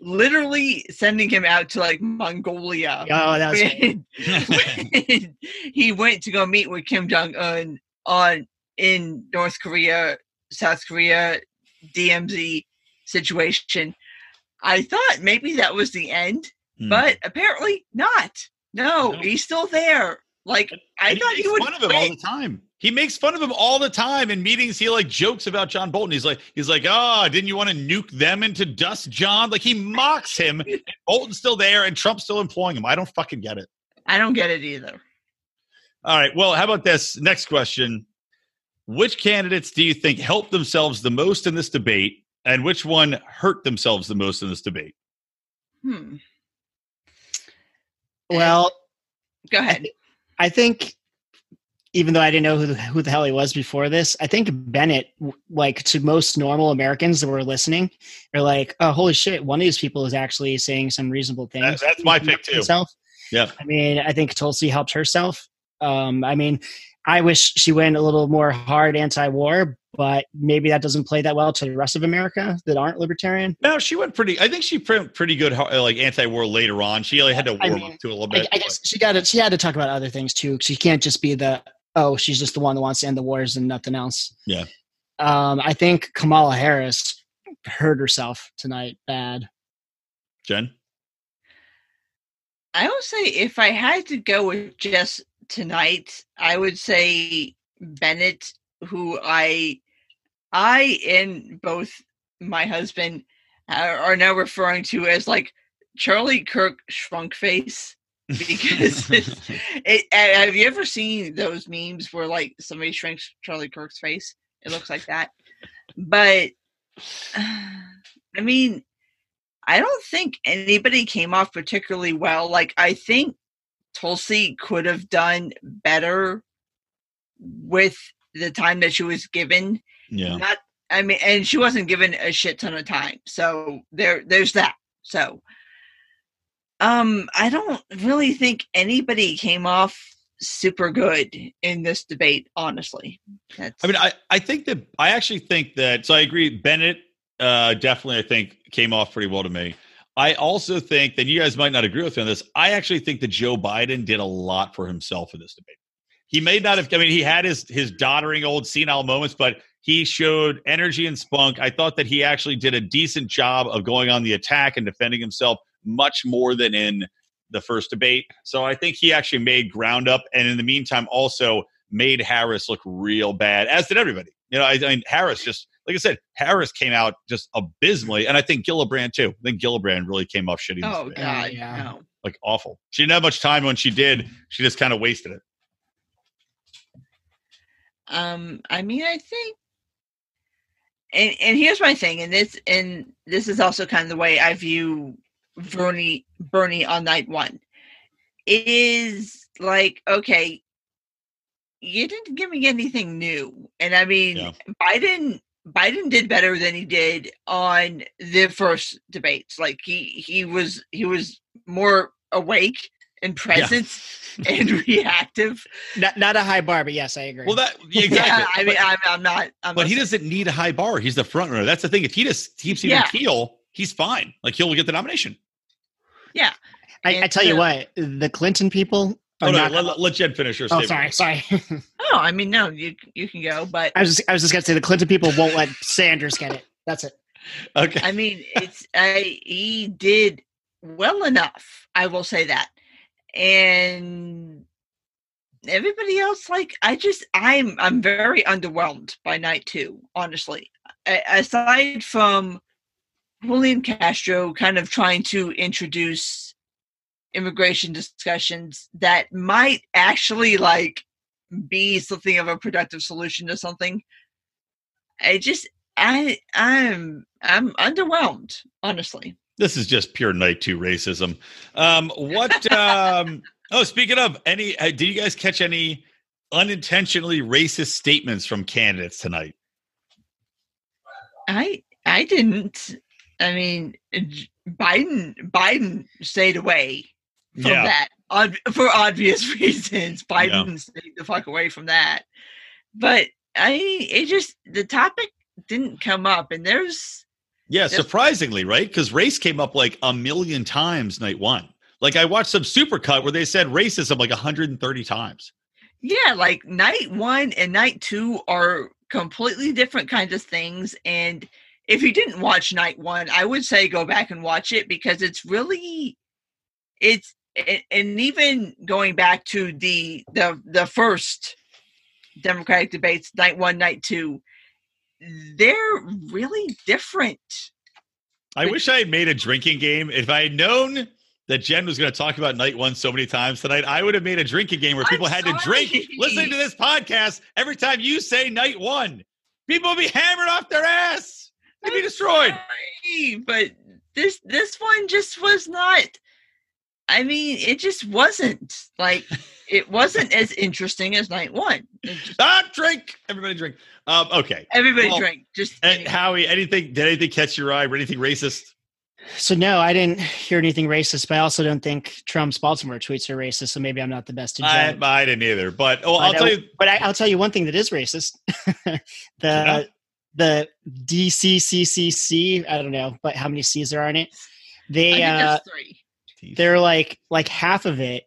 literally sending him out to like Mongolia. oh, that was when- (laughs) (laughs) when he went to go meet with Kim Jong Un on in North Korea, South Korea, DMZ situation. I thought maybe that was the end, Hmm. but apparently not. No, No. he's still there. Like I thought he would fun of him all the time. He makes fun of him all the time in meetings. He like jokes about John Bolton. He's like, he's like, oh, didn't you want to nuke them into dust, John? Like he mocks him. (laughs) and Bolton's still there, and Trump's still employing him. I don't fucking get it. I don't get it either. All right. Well, how about this next question? Which candidates do you think helped themselves the most in this debate, and which one hurt themselves the most in this debate? Hmm. well. go ahead. I think, even though I didn't know who the, who the hell he was before this, I think Bennet, like to most normal Americans that were listening, are like, "Oh, holy shit! One of these people is actually saying some reasonable things." That- that's my pick, too. Himself. Yeah. I mean, I think Tulsi helped herself. Um, I mean, I wish she went a little more hard anti-war, but maybe that doesn't play that well to the rest of America that aren't libertarian. No, she went pretty. I think she went pretty good, like anti-war later on. She only had to I warm mean, up to a little bit. I guess she got to she had to talk about other things too. She can't just be the oh she's just the one that wants to end the wars and nothing else. Yeah. Um, I think Kamala Harris hurt herself tonight bad. Jen. I would say if I had to go with just tonight, I would say Bennet, who I, I and both my husband are, are now referring to as like Charlie Kirk shrunk face because (laughs) (laughs) it, have you ever seen those memes where like somebody shrinks Charlie Kirk's face? It looks like that. But (sighs) I mean, I don't think anybody came off particularly well. Like I think Tulsi could have done better with the time that she was given. yeah. Not I mean and she wasn't given a shit ton of time. So there there's that. So um I don't really think anybody came off super good in this debate, honestly. That's, I mean, I, I think that I actually think that so I agree. Bennet uh, definitely I think came off pretty well to me. I also think that you guys might not agree with me on this. I actually think that Joe Biden did a lot for himself in this debate. He may not have. I mean, he had his his doddering old senile moments, but he showed energy and spunk. I thought that he actually did a decent job of going on the attack and defending himself much more than in the first debate. So I think he actually made ground up, and in the meantime, also made Harris look real bad, as did everybody. You know, I, I mean, Harris just like I said, Harris came out just abysmally, and I think Gillibrand too. I think Gillibrand really came off shitty. oh debate. god, yeah. no. like awful. She didn't have much time when she did. She just kind of wasted it. Um, I mean, I think, and and here's my thing, and this and this is also kind of the way I view Bernie Bernie on night one. It is like okay, you didn't give me anything new, and I mean, Yeah. Biden Biden did better than he did on the first debates. Like he he was he was more awake and (laughs) present and reactive. Not not a high bar, but yes, I agree. Well, that yeah, (laughs) exactly. Yeah, I mean, but, I'm, I'm not. I'm but not he saying- doesn't need a high bar. He's the front runner. That's the thing. If he just keeps even Yeah. keel, he's fine. Like he'll get the nomination. Yeah. I, I tell you what, the Clinton people Oh no, not. let, let, let Jen finish her oh, statement. sorry, sorry. (laughs) Oh, I mean, no, you you can go, but I was just, I was just gonna say the Clinton people won't let Sanders get it. That's it. Okay. I mean, it's I he did well enough. I will say that, and everybody else, like I just I'm I'm very underwhelmed by night two. Honestly, A- aside from Julian Castro kind of trying to introduce immigration discussions that might actually like be something of a productive solution to something. I just I I'm I'm underwhelmed, honestly. This is just pure night two racism. Um, what? Um, (laughs) oh, speaking of any, uh, did you guys catch any unintentionally racist statements from candidates tonight? I I didn't. I mean, Biden Biden stayed away from Yeah. that ob- for obvious (laughs) reasons. Yeah. Biden stayed the fuck away from that. But I it just the topic didn't come up, and there's Yeah, surprisingly, right? Because race came up like a million times night one. Like I watched some supercut where they said racism like 130 times. Yeah, like night one and night two are completely different kinds of things. And if you didn't watch night one, I would say go back and watch it because it's really, it's and even going back to the the the first Democratic debates, night one, night two, they're really different. I wish I had made a drinking game. If I had known that Jen was going to talk about night one so many times tonight, I would have made a drinking game where I'm people had to drink listening to this podcast every time you say night one. People would be hammered off their ass. They'd be destroyed. sorry, but this this one just was not. I mean, it just wasn't like (laughs) it wasn't as interesting as night one. It just- Ah, drink. Everybody drink. Um, okay. everybody Well, drank. Just And Howie, anything? Did anything catch your eye? Or anything racist? So no, I didn't hear anything racist, but I also don't think Trump's Baltimore tweets are racist. So maybe I'm not the best to I, judge. I didn't either. But oh, I'll But, tell you. But I, I'll tell you one thing that is racist: (laughs) the Yeah. The DCCCC. I don't know, but how many C's there are in it? I They think uh, three. they're like like half of it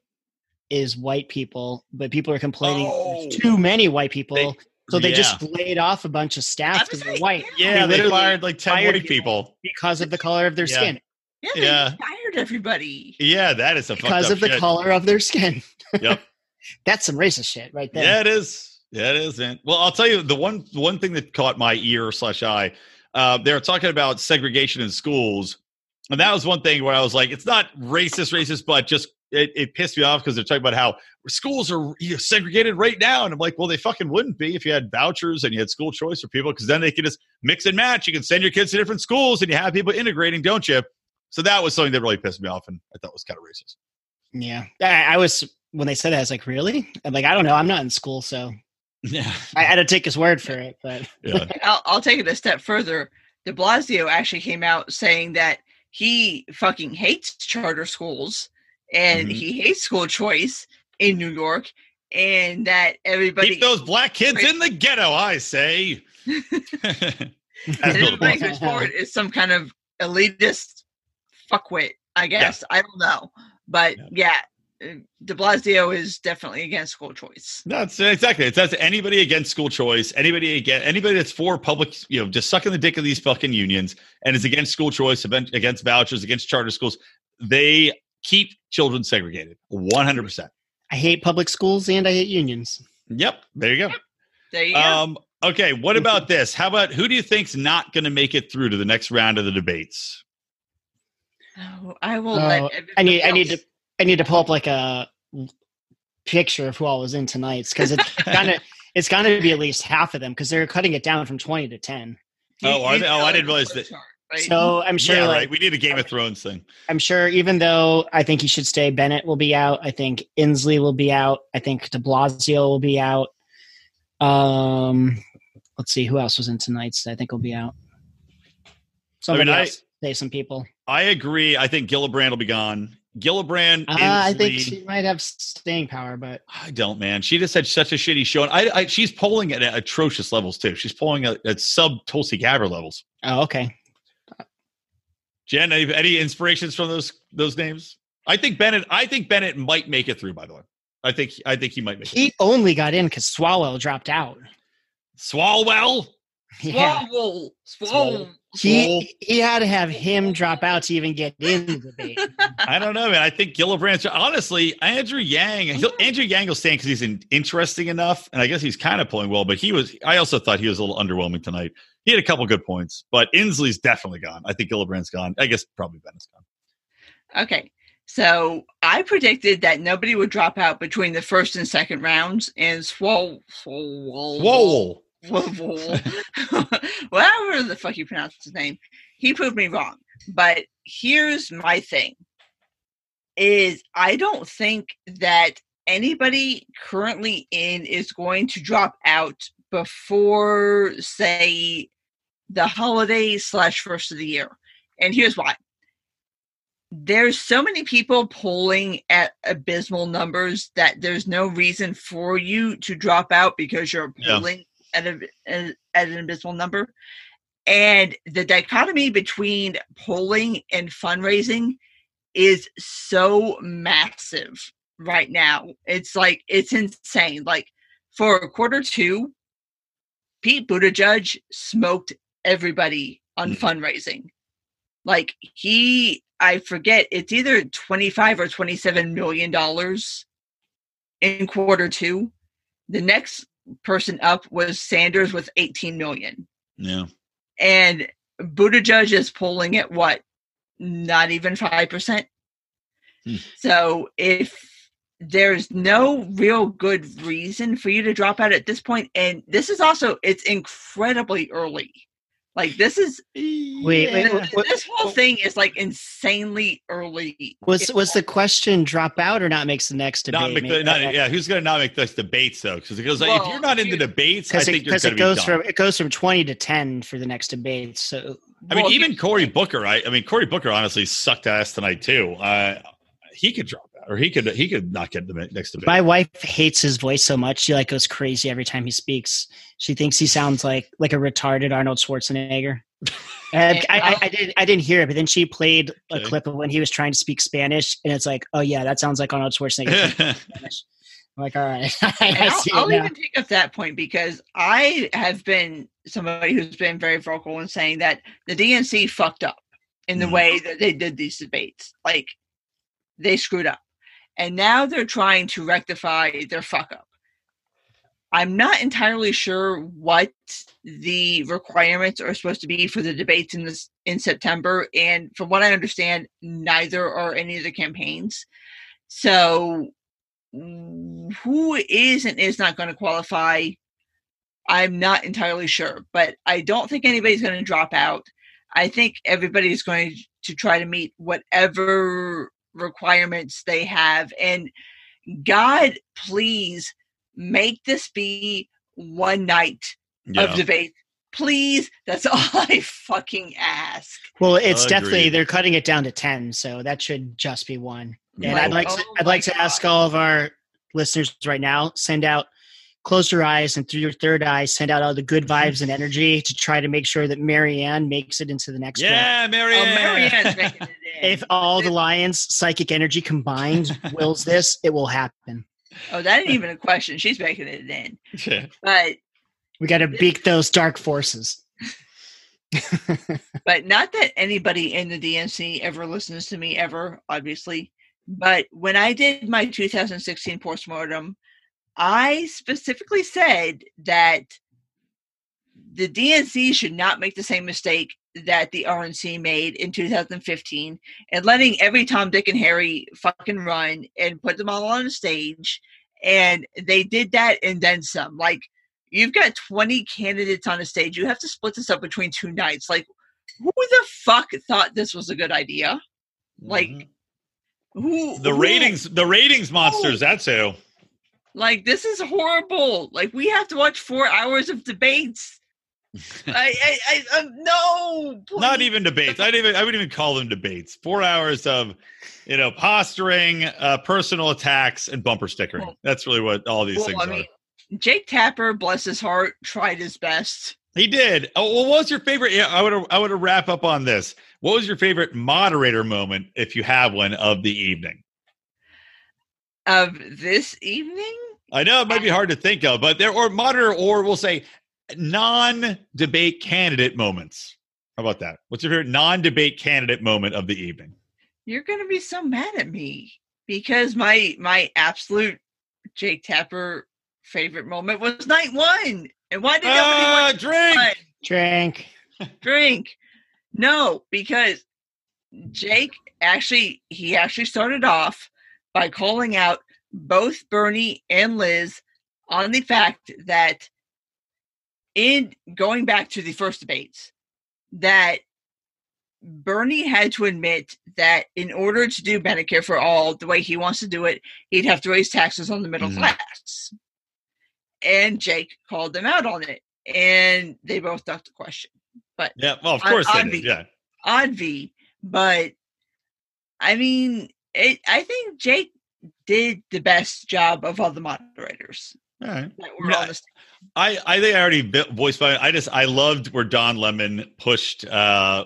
is white people, but people are complaining Oh. too many white people. They- so they yeah. just laid off a bunch of staff I because they're white Yeah, They they fired like ten fired white people. because of the color of their Yeah. skin. Yeah, they Yeah. fired everybody. Yeah, that is a Because fucked up of the shit. color of their skin. Yep. (laughs) That's some racist shit right there. Yeah, it is. Yeah, it is, man. Well, I'll tell you the one one thing that caught my ear slash eye. Uh, they were talking about segregation in schools, and that was one thing where I was like, it's not racist, racist, but just it, it pissed me off because they're talking about how schools are you know, segregated right now, and I'm like, well, they fucking wouldn't be if you had vouchers and you had school choice for people, because then they could just mix and match. You can send your kids to different schools, and you have people integrating, don't you? So that was something that really pissed me off, and I thought was kind of racist. Yeah. I, I was when they said that, I was like, really? I'm like, I don't know. I'm not in school, so Yeah, I had to take his word for it. But yeah. (laughs) I'll, I'll take it a step further. De Blasio actually came out saying that he fucking hates charter schools and Mhm. he hates school choice in New York, and that everybody Keep those black kids in the ghetto, I say. (laughs) As and Bill everybody DeBlasio. who's for it is some kind of elitist fuckwit. I guess I don't know, but yeah, uh, Uh, de Blasio is definitely against school choice. That's uh, exactly. It says anybody against school choice, anybody against anybody that's for public, you know, just sucking the dick of these fucking unions and is against school choice, against vouchers, against charter schools. They keep children segregated. One hundred percent. I hate public schools and I hate unions. Yep. There you go. There you go. Um, okay. What about (laughs) this? How about who do you think's not going to make it through to the next round of the debates? Oh, I will let. Uh, I need I need to I need to pull up like a picture of who all was in tonight's because it's (laughs) gonna it's gonna be at least half of them because they're cutting it down from twenty to ten. Oh, are they- oh, I didn't realize that- chart, right? So I'm sure yeah, like right. We need a Game of Thrones thing. I'm sure even though I think he should stay, Bennet will be out. I think Inslee will be out. I think De Blasio will be out. Um, let's see who else was in tonight's. I think will be out. Somebody I mean, I- else. Say some people. I agree. I think Gillibrand will be gone. Gillibrand, Uh, I think she might have staying power, but I don't, man. She just had such a shitty show, and I, I she's polling at atrocious levels too. She's polling at, at sub Tulsi Gabbard levels. oh, okay. Jen, any, any inspirations from those those names? I think Bennet. I think Bennet might make it through. By the way, I think I think he might make it. He only got in because Swalwell dropped out. Swalwell. (laughs) Yeah, Swalwell, swalwell. he he had to have him drop out to even get in the debate. (laughs) I don't know, man. I think Gillibrand. Honestly, Andrew Yang. He'll, Andrew Yang will stand because he's in, interesting enough, and I guess he's kind of pulling well. But he was. I also thought he was a little underwhelming tonight. He had a couple good points, but Inslee's definitely gone. I think Gillibrand's gone. I guess probably Bennet's gone. Okay. So I predicted that nobody would drop out between the first and second rounds, and Swole, Swole, Whoa. Swole, (laughs) (laughs) whatever the fuck you pronounce his name, he proved me wrong. But here's my thing: is I don't think that anybody currently in is going to drop out before, say, the holidays slash first of the year, and here's why there's so many people polling at abysmal numbers that there's no reason for you to drop out because you're Yeah. At, a, at an abysmal number. And the dichotomy between polling and fundraising is so massive right now. It's like it's insane. Like for quarter two, Pete Buttigieg smoked everybody on Mhm. fundraising. Like he, I forget, it's either twenty-five or twenty-seven million dollars in quarter two. The next person up was Sanders with eighteen million, Yeah. and Buttigieg is polling at what? Not even five percent. Hmm. So if there's no real good reason for you to drop out at this point, and this is also it's incredibly early. Like this is Wait, wait, th- what- what- this whole thing is like insanely early. Was was the question drop out or not makes the next debate? Not make the, Maybe- not, yeah, who's going to not make this debates though? Because it goes like, if you're not into you- debates, I because think it, you're 'cause going to be goes done. from it goes from twenty to ten for the next debate. So I mean, even Cory. Booker. I, I mean, Cory Booker honestly sucked ass tonight too. Uh, he could drop out, or he could he could not get the next debate. my wife hates his voice so much she like goes crazy every time he speaks. She thinks he sounds like like a retarded Arnold Schwarzenegger. And I, I, I didn't I didn't hear it, but then she played a Okay. clip of when he was trying to speak Spanish, and it's like, oh yeah, that sounds like Arnold Schwarzenegger. speaking (laughs) Spanish. I'm like, all right, (laughs) I I'll, see I'll it now. even take up that point because I have been somebody who's been very vocal in saying that the DNC fucked up in the Mhm. way that they did these debates. Like they screwed up. And now they're trying to rectify their fuck up. I'm not entirely sure what the requirements are supposed to be for the debates in this in September. And from what I understand, neither are any of the campaigns. So who is and is not going to qualify i'm not entirely sure but i don't think anybody's going to drop out i think everybody's going to try to meet whatever requirements they have and god please make this be one night yeah. of debate please that's (laughs) all i fucking ask Well, it's definitely they're cutting it down to ten, so that should just be one. And Right. I'd like to, Oh I'd my like to oh ask all of our listeners right now, send out, close your eyes, and through your third eye, send out all the good mm-hmm. vibes and energy to try to make sure that Marianne makes it into the next round. yeah, oh Marianne. marianne's (laughs) making it in. If all the lions' psychic energy combined (laughs) wills this, it will happen. oh that ain't even a question she's making it in Yeah. but We got to beat those dark forces. (laughs) but not that anybody in the DNC ever listens to me ever, obviously. But when I did my 2016 postmortem, I specifically said that the DNC should not make the same mistake that the RNC made in 2015 and letting every Tom, Dick, and Harry fucking run and put them all on a stage. And they did that and then some. Like, you've got 20 candidates on a stage. You have to split this up between two nights. Like, who the fuck thought this was a good idea? Like, Mhm. Who the who- ratings, the ratings monsters. That's who. Like this is horrible. Like we have to watch four hours of debates. (laughs) I, I, I, um, no. Not even debates. I'd even I wouldn't even call them debates. Four hours of, you know, posturing, uh, personal attacks, and bumper stickering. Well- That's really what all these Well, things I are. Jake Tapper, bless his heart, tried his best. He did. Oh, well, what was your favorite? Yeah, I would. I would wrap up on this. What was your favorite moderator moment, if you have one, of the evening? Of this evening, I know it might be hard to think of, but there or moderator, or we'll say non-debate candidate moments. How about that? What's your favorite non-debate candidate moment of the evening? you're gonna be so mad at me because my my absolute Jake Tapper favorite moment was night one. And why did nobody Ah, want drink. to Drink. (laughs) drink? No, because Jake actually he actually started off by calling out both Bernie and Liz on the fact that in going back to the first debates that Bernie had to admit that in order to do Medicare for all the way he wants to do it, he'd have to raise taxes on the middle Mhm. class. And Jake called them out on it, and they both ducked the question. But yeah, well, of course they I'd did. be- Yeah, odd V, but I mean, it, I think Jake did the best job of all the moderators all right. that were No, on the. I, I think I already voiced my. I just I loved where Don Lemon pushed. uh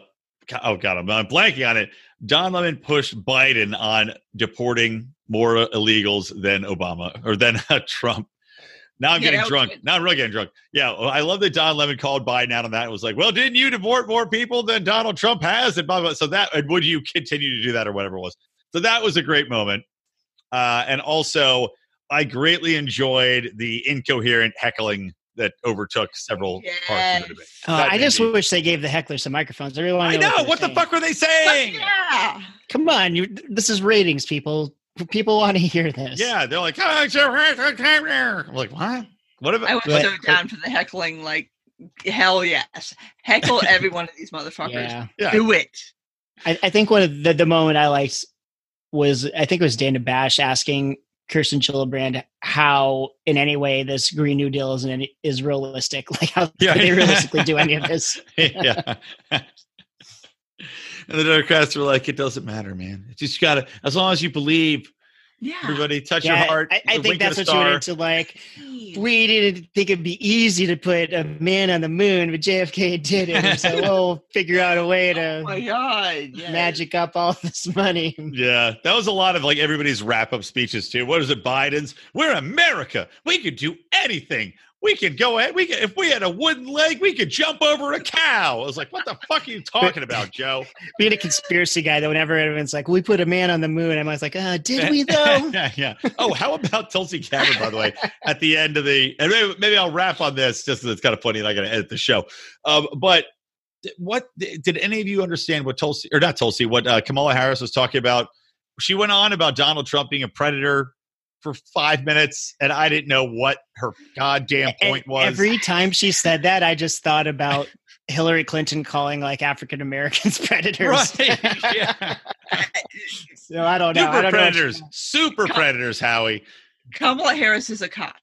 Oh God, I'm, I'm blanking on it. Don Lemon pushed Biden on deporting more illegals than Obama or than uh, Trump. Now I'm Yeah, getting drunk. good. Now I'm really getting drunk. Yeah, I love that Don Lemon called Biden out on that. It was like, well, didn't you deport more people than Donald Trump has? And blah, blah, blah. So that, and would you continue to do that or whatever it was? So that was a great moment. Uh, and also, I greatly enjoyed the incoherent heckling that overtook several parts of the debate. Yes. Uh, I just me- wish they gave the hecklers some microphones. I really want I to know. know. they're What the fuck were they Fuck saying? yeah. Come on, you. This is ratings, people. People want to hear this. Yeah, they're like, "Oh, it's a- I'm like, what? What I about was But- so down for the heckling. Like hell yes. Heckle every (laughs) one of these motherfuckers. Yeah. Yeah. Do it. I, I think one of the, the moment I liked was I think it was Dana Bash asking Kirsten Gillibrand how in any way this Green New Deal is any, is realistic. (laughs) Like how Yeah. they realistically do any of this? (laughs) (laughs) yeah. and the Democrats were like, it doesn't matter, man. It's just gotta, as long as you believe, Yeah. everybody touch Yeah, your heart. I, I think that's a what you star. went into like we didn't think it'd be easy to put a man on the moon, but JFK did it. So (laughs) we'll figure out a way Oh my to god. yes. magic up all (laughs) this money. Yeah, that was a lot of like everybody's wrap up speeches too. What is it, Biden's? We're America. We could do anything. We could go ahead. We could, if we had a wooden leg, we could jump over a cow. I was like, what the fuck are you talking about, Joe? (laughs) Being a conspiracy guy, though, whenever everyone's like, we put a man on the moon, I'm always like, uh, did we (laughs) though? (laughs) yeah, yeah. Oh, how about Tulsi Gabbard, by the way, at the end of the, and maybe, maybe I'll wrap on this just it's kind of funny and I got to edit the show. Um, but what did any of you understand what Tulsi, or not Tulsi, what uh, Kamala Harris was talking about? She went on about Donald Trump being a predator for five minutes, and I didn't know what her goddamn point was. Every time she said that, I just thought about Hillary Clinton calling like African Americans (laughs) predators. right. Yeah. So I don't know. Super don't know. predators. Super predators, Howie. Kamala Harris is a cop.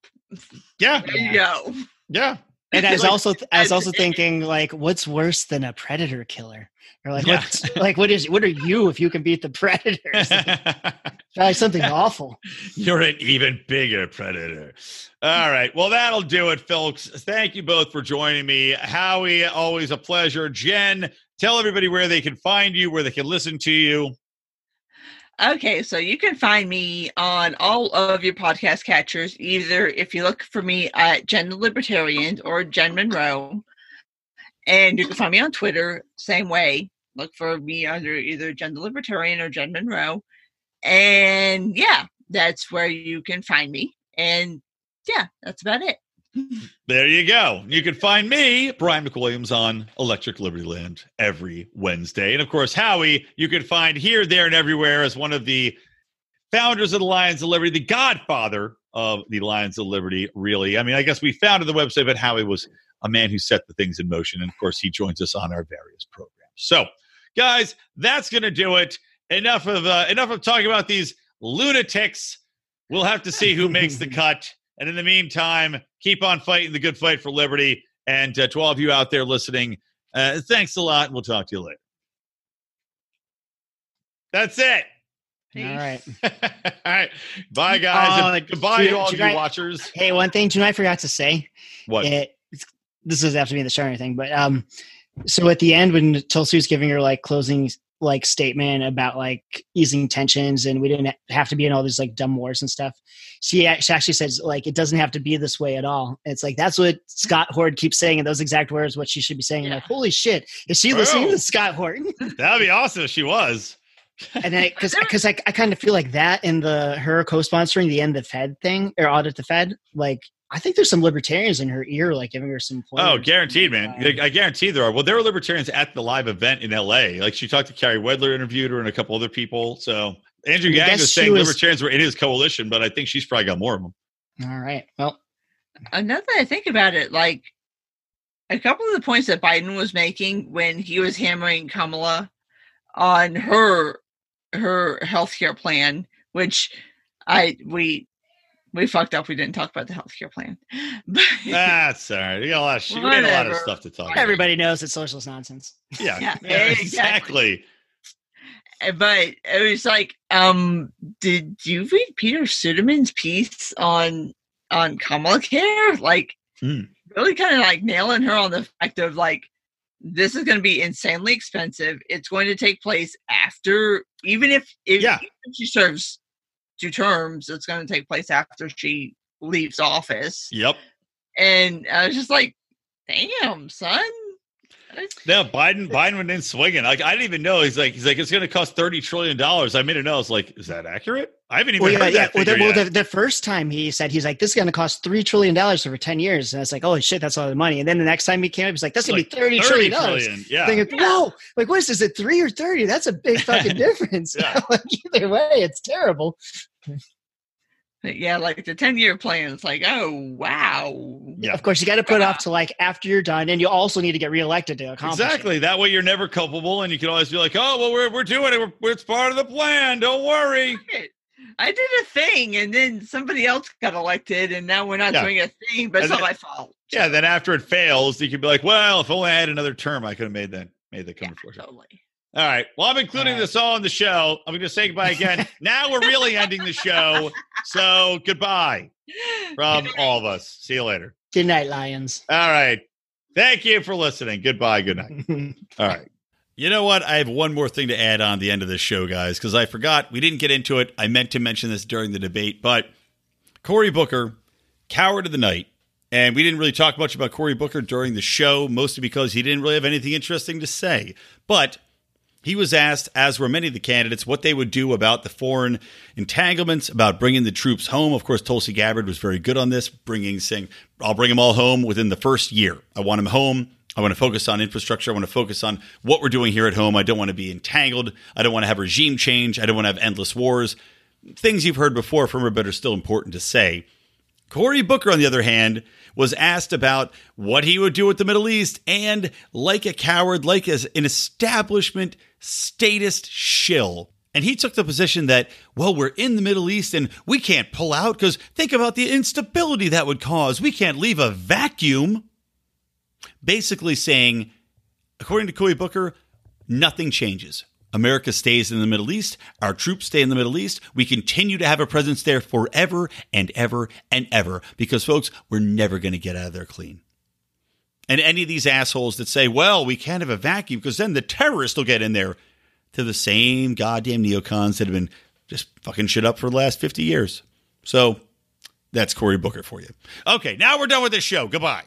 Yeah. There you go. Yeah. And I (laughs) was Like- also I was also (laughs) thinking like, what's worse than a predator killer? Or like, Yeah. what's, like what is what are you if you can beat the predators? (laughs) Probably something awful. You're an even bigger predator. All right. Well, that'll do it, folks. Thank you both for joining me. Howie, always a pleasure. Jen, tell everybody where they can find you, where they can listen to you. Okay, so you can find me on all of your podcast catchers, either if you look for me at Jen the Libertarian or Jen Monroe. And you can find me on Twitter, same way. Look for me under either Jen the Libertarian or Jen Monroe. And yeah, that's where you can find me. And yeah, that's about it. There you go. You can find me, Brian McWilliams, on Electric Liberty Land every Wednesday. And of course, Howie, you can find here, there, and everywhere as one of the founders of the Lions of Liberty, the godfather of the Lions of Liberty, really. I mean, I guess we founded the website, but Howie was a man who set the things in motion. And of course, he joins us on our various programs. So, guys, that's going to do it. Enough of uh, enough of talking about these lunatics. We'll have to see who makes the (laughs) cut. And in the meantime, keep on fighting the good fight for liberty. And uh, to all of you out there listening, uh, thanks a lot. We'll talk to you later. That's it. All right. (laughs) all right. Bye, guys. Uh, And goodbye do- to all do of you watchers. Hey, one thing, you know, I forgot to say. What? It, this doesn't have to be in the show or anything, but um, so at the end when Tulsi was giving her like closing like statement about like easing tensions and we didn't have to be in all these like dumb wars and stuff, she she actually says like it doesn't have to be this way at all. It's like that's what Scott Horton keeps saying in those exact words. What she should be saying. I'm like, holy shit, is she listening Oh. to Scott Horton? (laughs) (laughs) That'd be awesome if she was. and (laughs) I because because I, I kind of feel like that in the her co-sponsoring the end the Fed thing or audit the Fed like I think there's some libertarians in her ear like giving her some Oh, guaranteed, man. I I guarantee there are. Well, there were libertarians at the live event in LA. Like she talked to Carey Wedler, interviewed her, and a couple other people. So Andrew I Yang guess was saying was- libertarians were in his coalition, but I think she's probably got more of them. All right. Well, Another I think about it, like a couple of the points that Biden was making when he was hammering Kamala on her her healthcare plan, which I we we fucked up. We didn't talk about the healthcare plan. (laughs) That's all right. We got a lot of shit. We got a lot of stuff to talk about. everybody knows it's socialist nonsense. Yeah, Yeah, yeah, exactly. exactly. Uh, but it was like, um, did you read Peter Suderman's piece on on Kamala Care? Like, Hmm. really kind of like nailing her on the fact of like, this is going to be insanely expensive. It's going to take place after, even if if, Yeah. even if she serves two terms, it's going to take place after she leaves office. Yep. And I was just like, damn, son. No, Biden. Biden went in swinging. Like I didn't even know. He's like, he's like, it's going to cost thirty trillion dollars. I made a note. I was like, is that accurate? I haven't even Well, yeah, heard yeah. that Well, the, well yet. the, the first time he said he's like, this is going to cost three trillion dollars over ten years, and I was like, oh shit, that's a lot of money. And then the next time he came up, he's like, that's going Like, to be thirty 30 trillion dollars. Yeah. Thinking, whoa, like what is this? At three or thirty? That's a big (laughs) fucking difference. (laughs) Yeah. like, either way, it's terrible. Uh, yeah, like the 10 year plan. It's like, oh, wow. Yeah. Of course, you got to put it off to like after you're done, and you also need to get reelected to accomplish it. Exactly. That way you're never culpable, and you can always be like, "Oh, well, we're we're doing it. We're, it's part of the plan. Don't worry." I did a thing, and then somebody else got elected, and now we're not Yeah. doing a thing, but it's And not my fault. Yeah. Then after it fails, you can be like, "Well, if only I had another term, I could have made that made that come Yeah, to totally. All right. Well, I'm including All right. this all on the show. I'm going to say goodbye again. (laughs) now we're really ending the show. So goodbye from all of us. See you later. Good night, Lions. All right. Thank you for listening. Goodbye. Good night. (laughs) All right. You know what? I have one more thing to add on the end of this show, guys, because I forgot. We didn't get into it. I meant to mention this during the debate, but Cory Booker, coward of the night. And we didn't really talk much about Cory Booker during the show, mostly because he didn't really have anything interesting to say. But he was asked, as were many of the candidates, what they would do about the foreign entanglements, about bringing the troops home. Of course, Tulsi Gabbard was very good on this, bringing, saying, I'll bring them all home within the first year. I want them home. I want to focus on infrastructure. I want to focus on what we're doing here at home. I don't want to be entangled. I don't want to have regime change. I don't want to have endless wars. Things you've heard before from her, but are still important to say. Cory Booker, on the other hand, was asked about what he would do with the Middle East, and like a coward, like as an establishment statist shill. And he took the position that, well, we're in the Middle East and we can't pull out because think about the instability that would cause. We can't leave a vacuum. Basically saying, according to Cory Booker, nothing changes. America stays in the Middle East. Our troops stay in the Middle East. We continue to have a presence there forever and ever and ever because, folks, we're never going to get out of there clean. And any of these assholes that say, well, we can't have a vacuum because then the terrorists will get in there, to the same goddamn neocons that have been just fucking shit up for the last 50 years. So that's Cory Booker for you. Okay, now we're done with this show. Goodbye.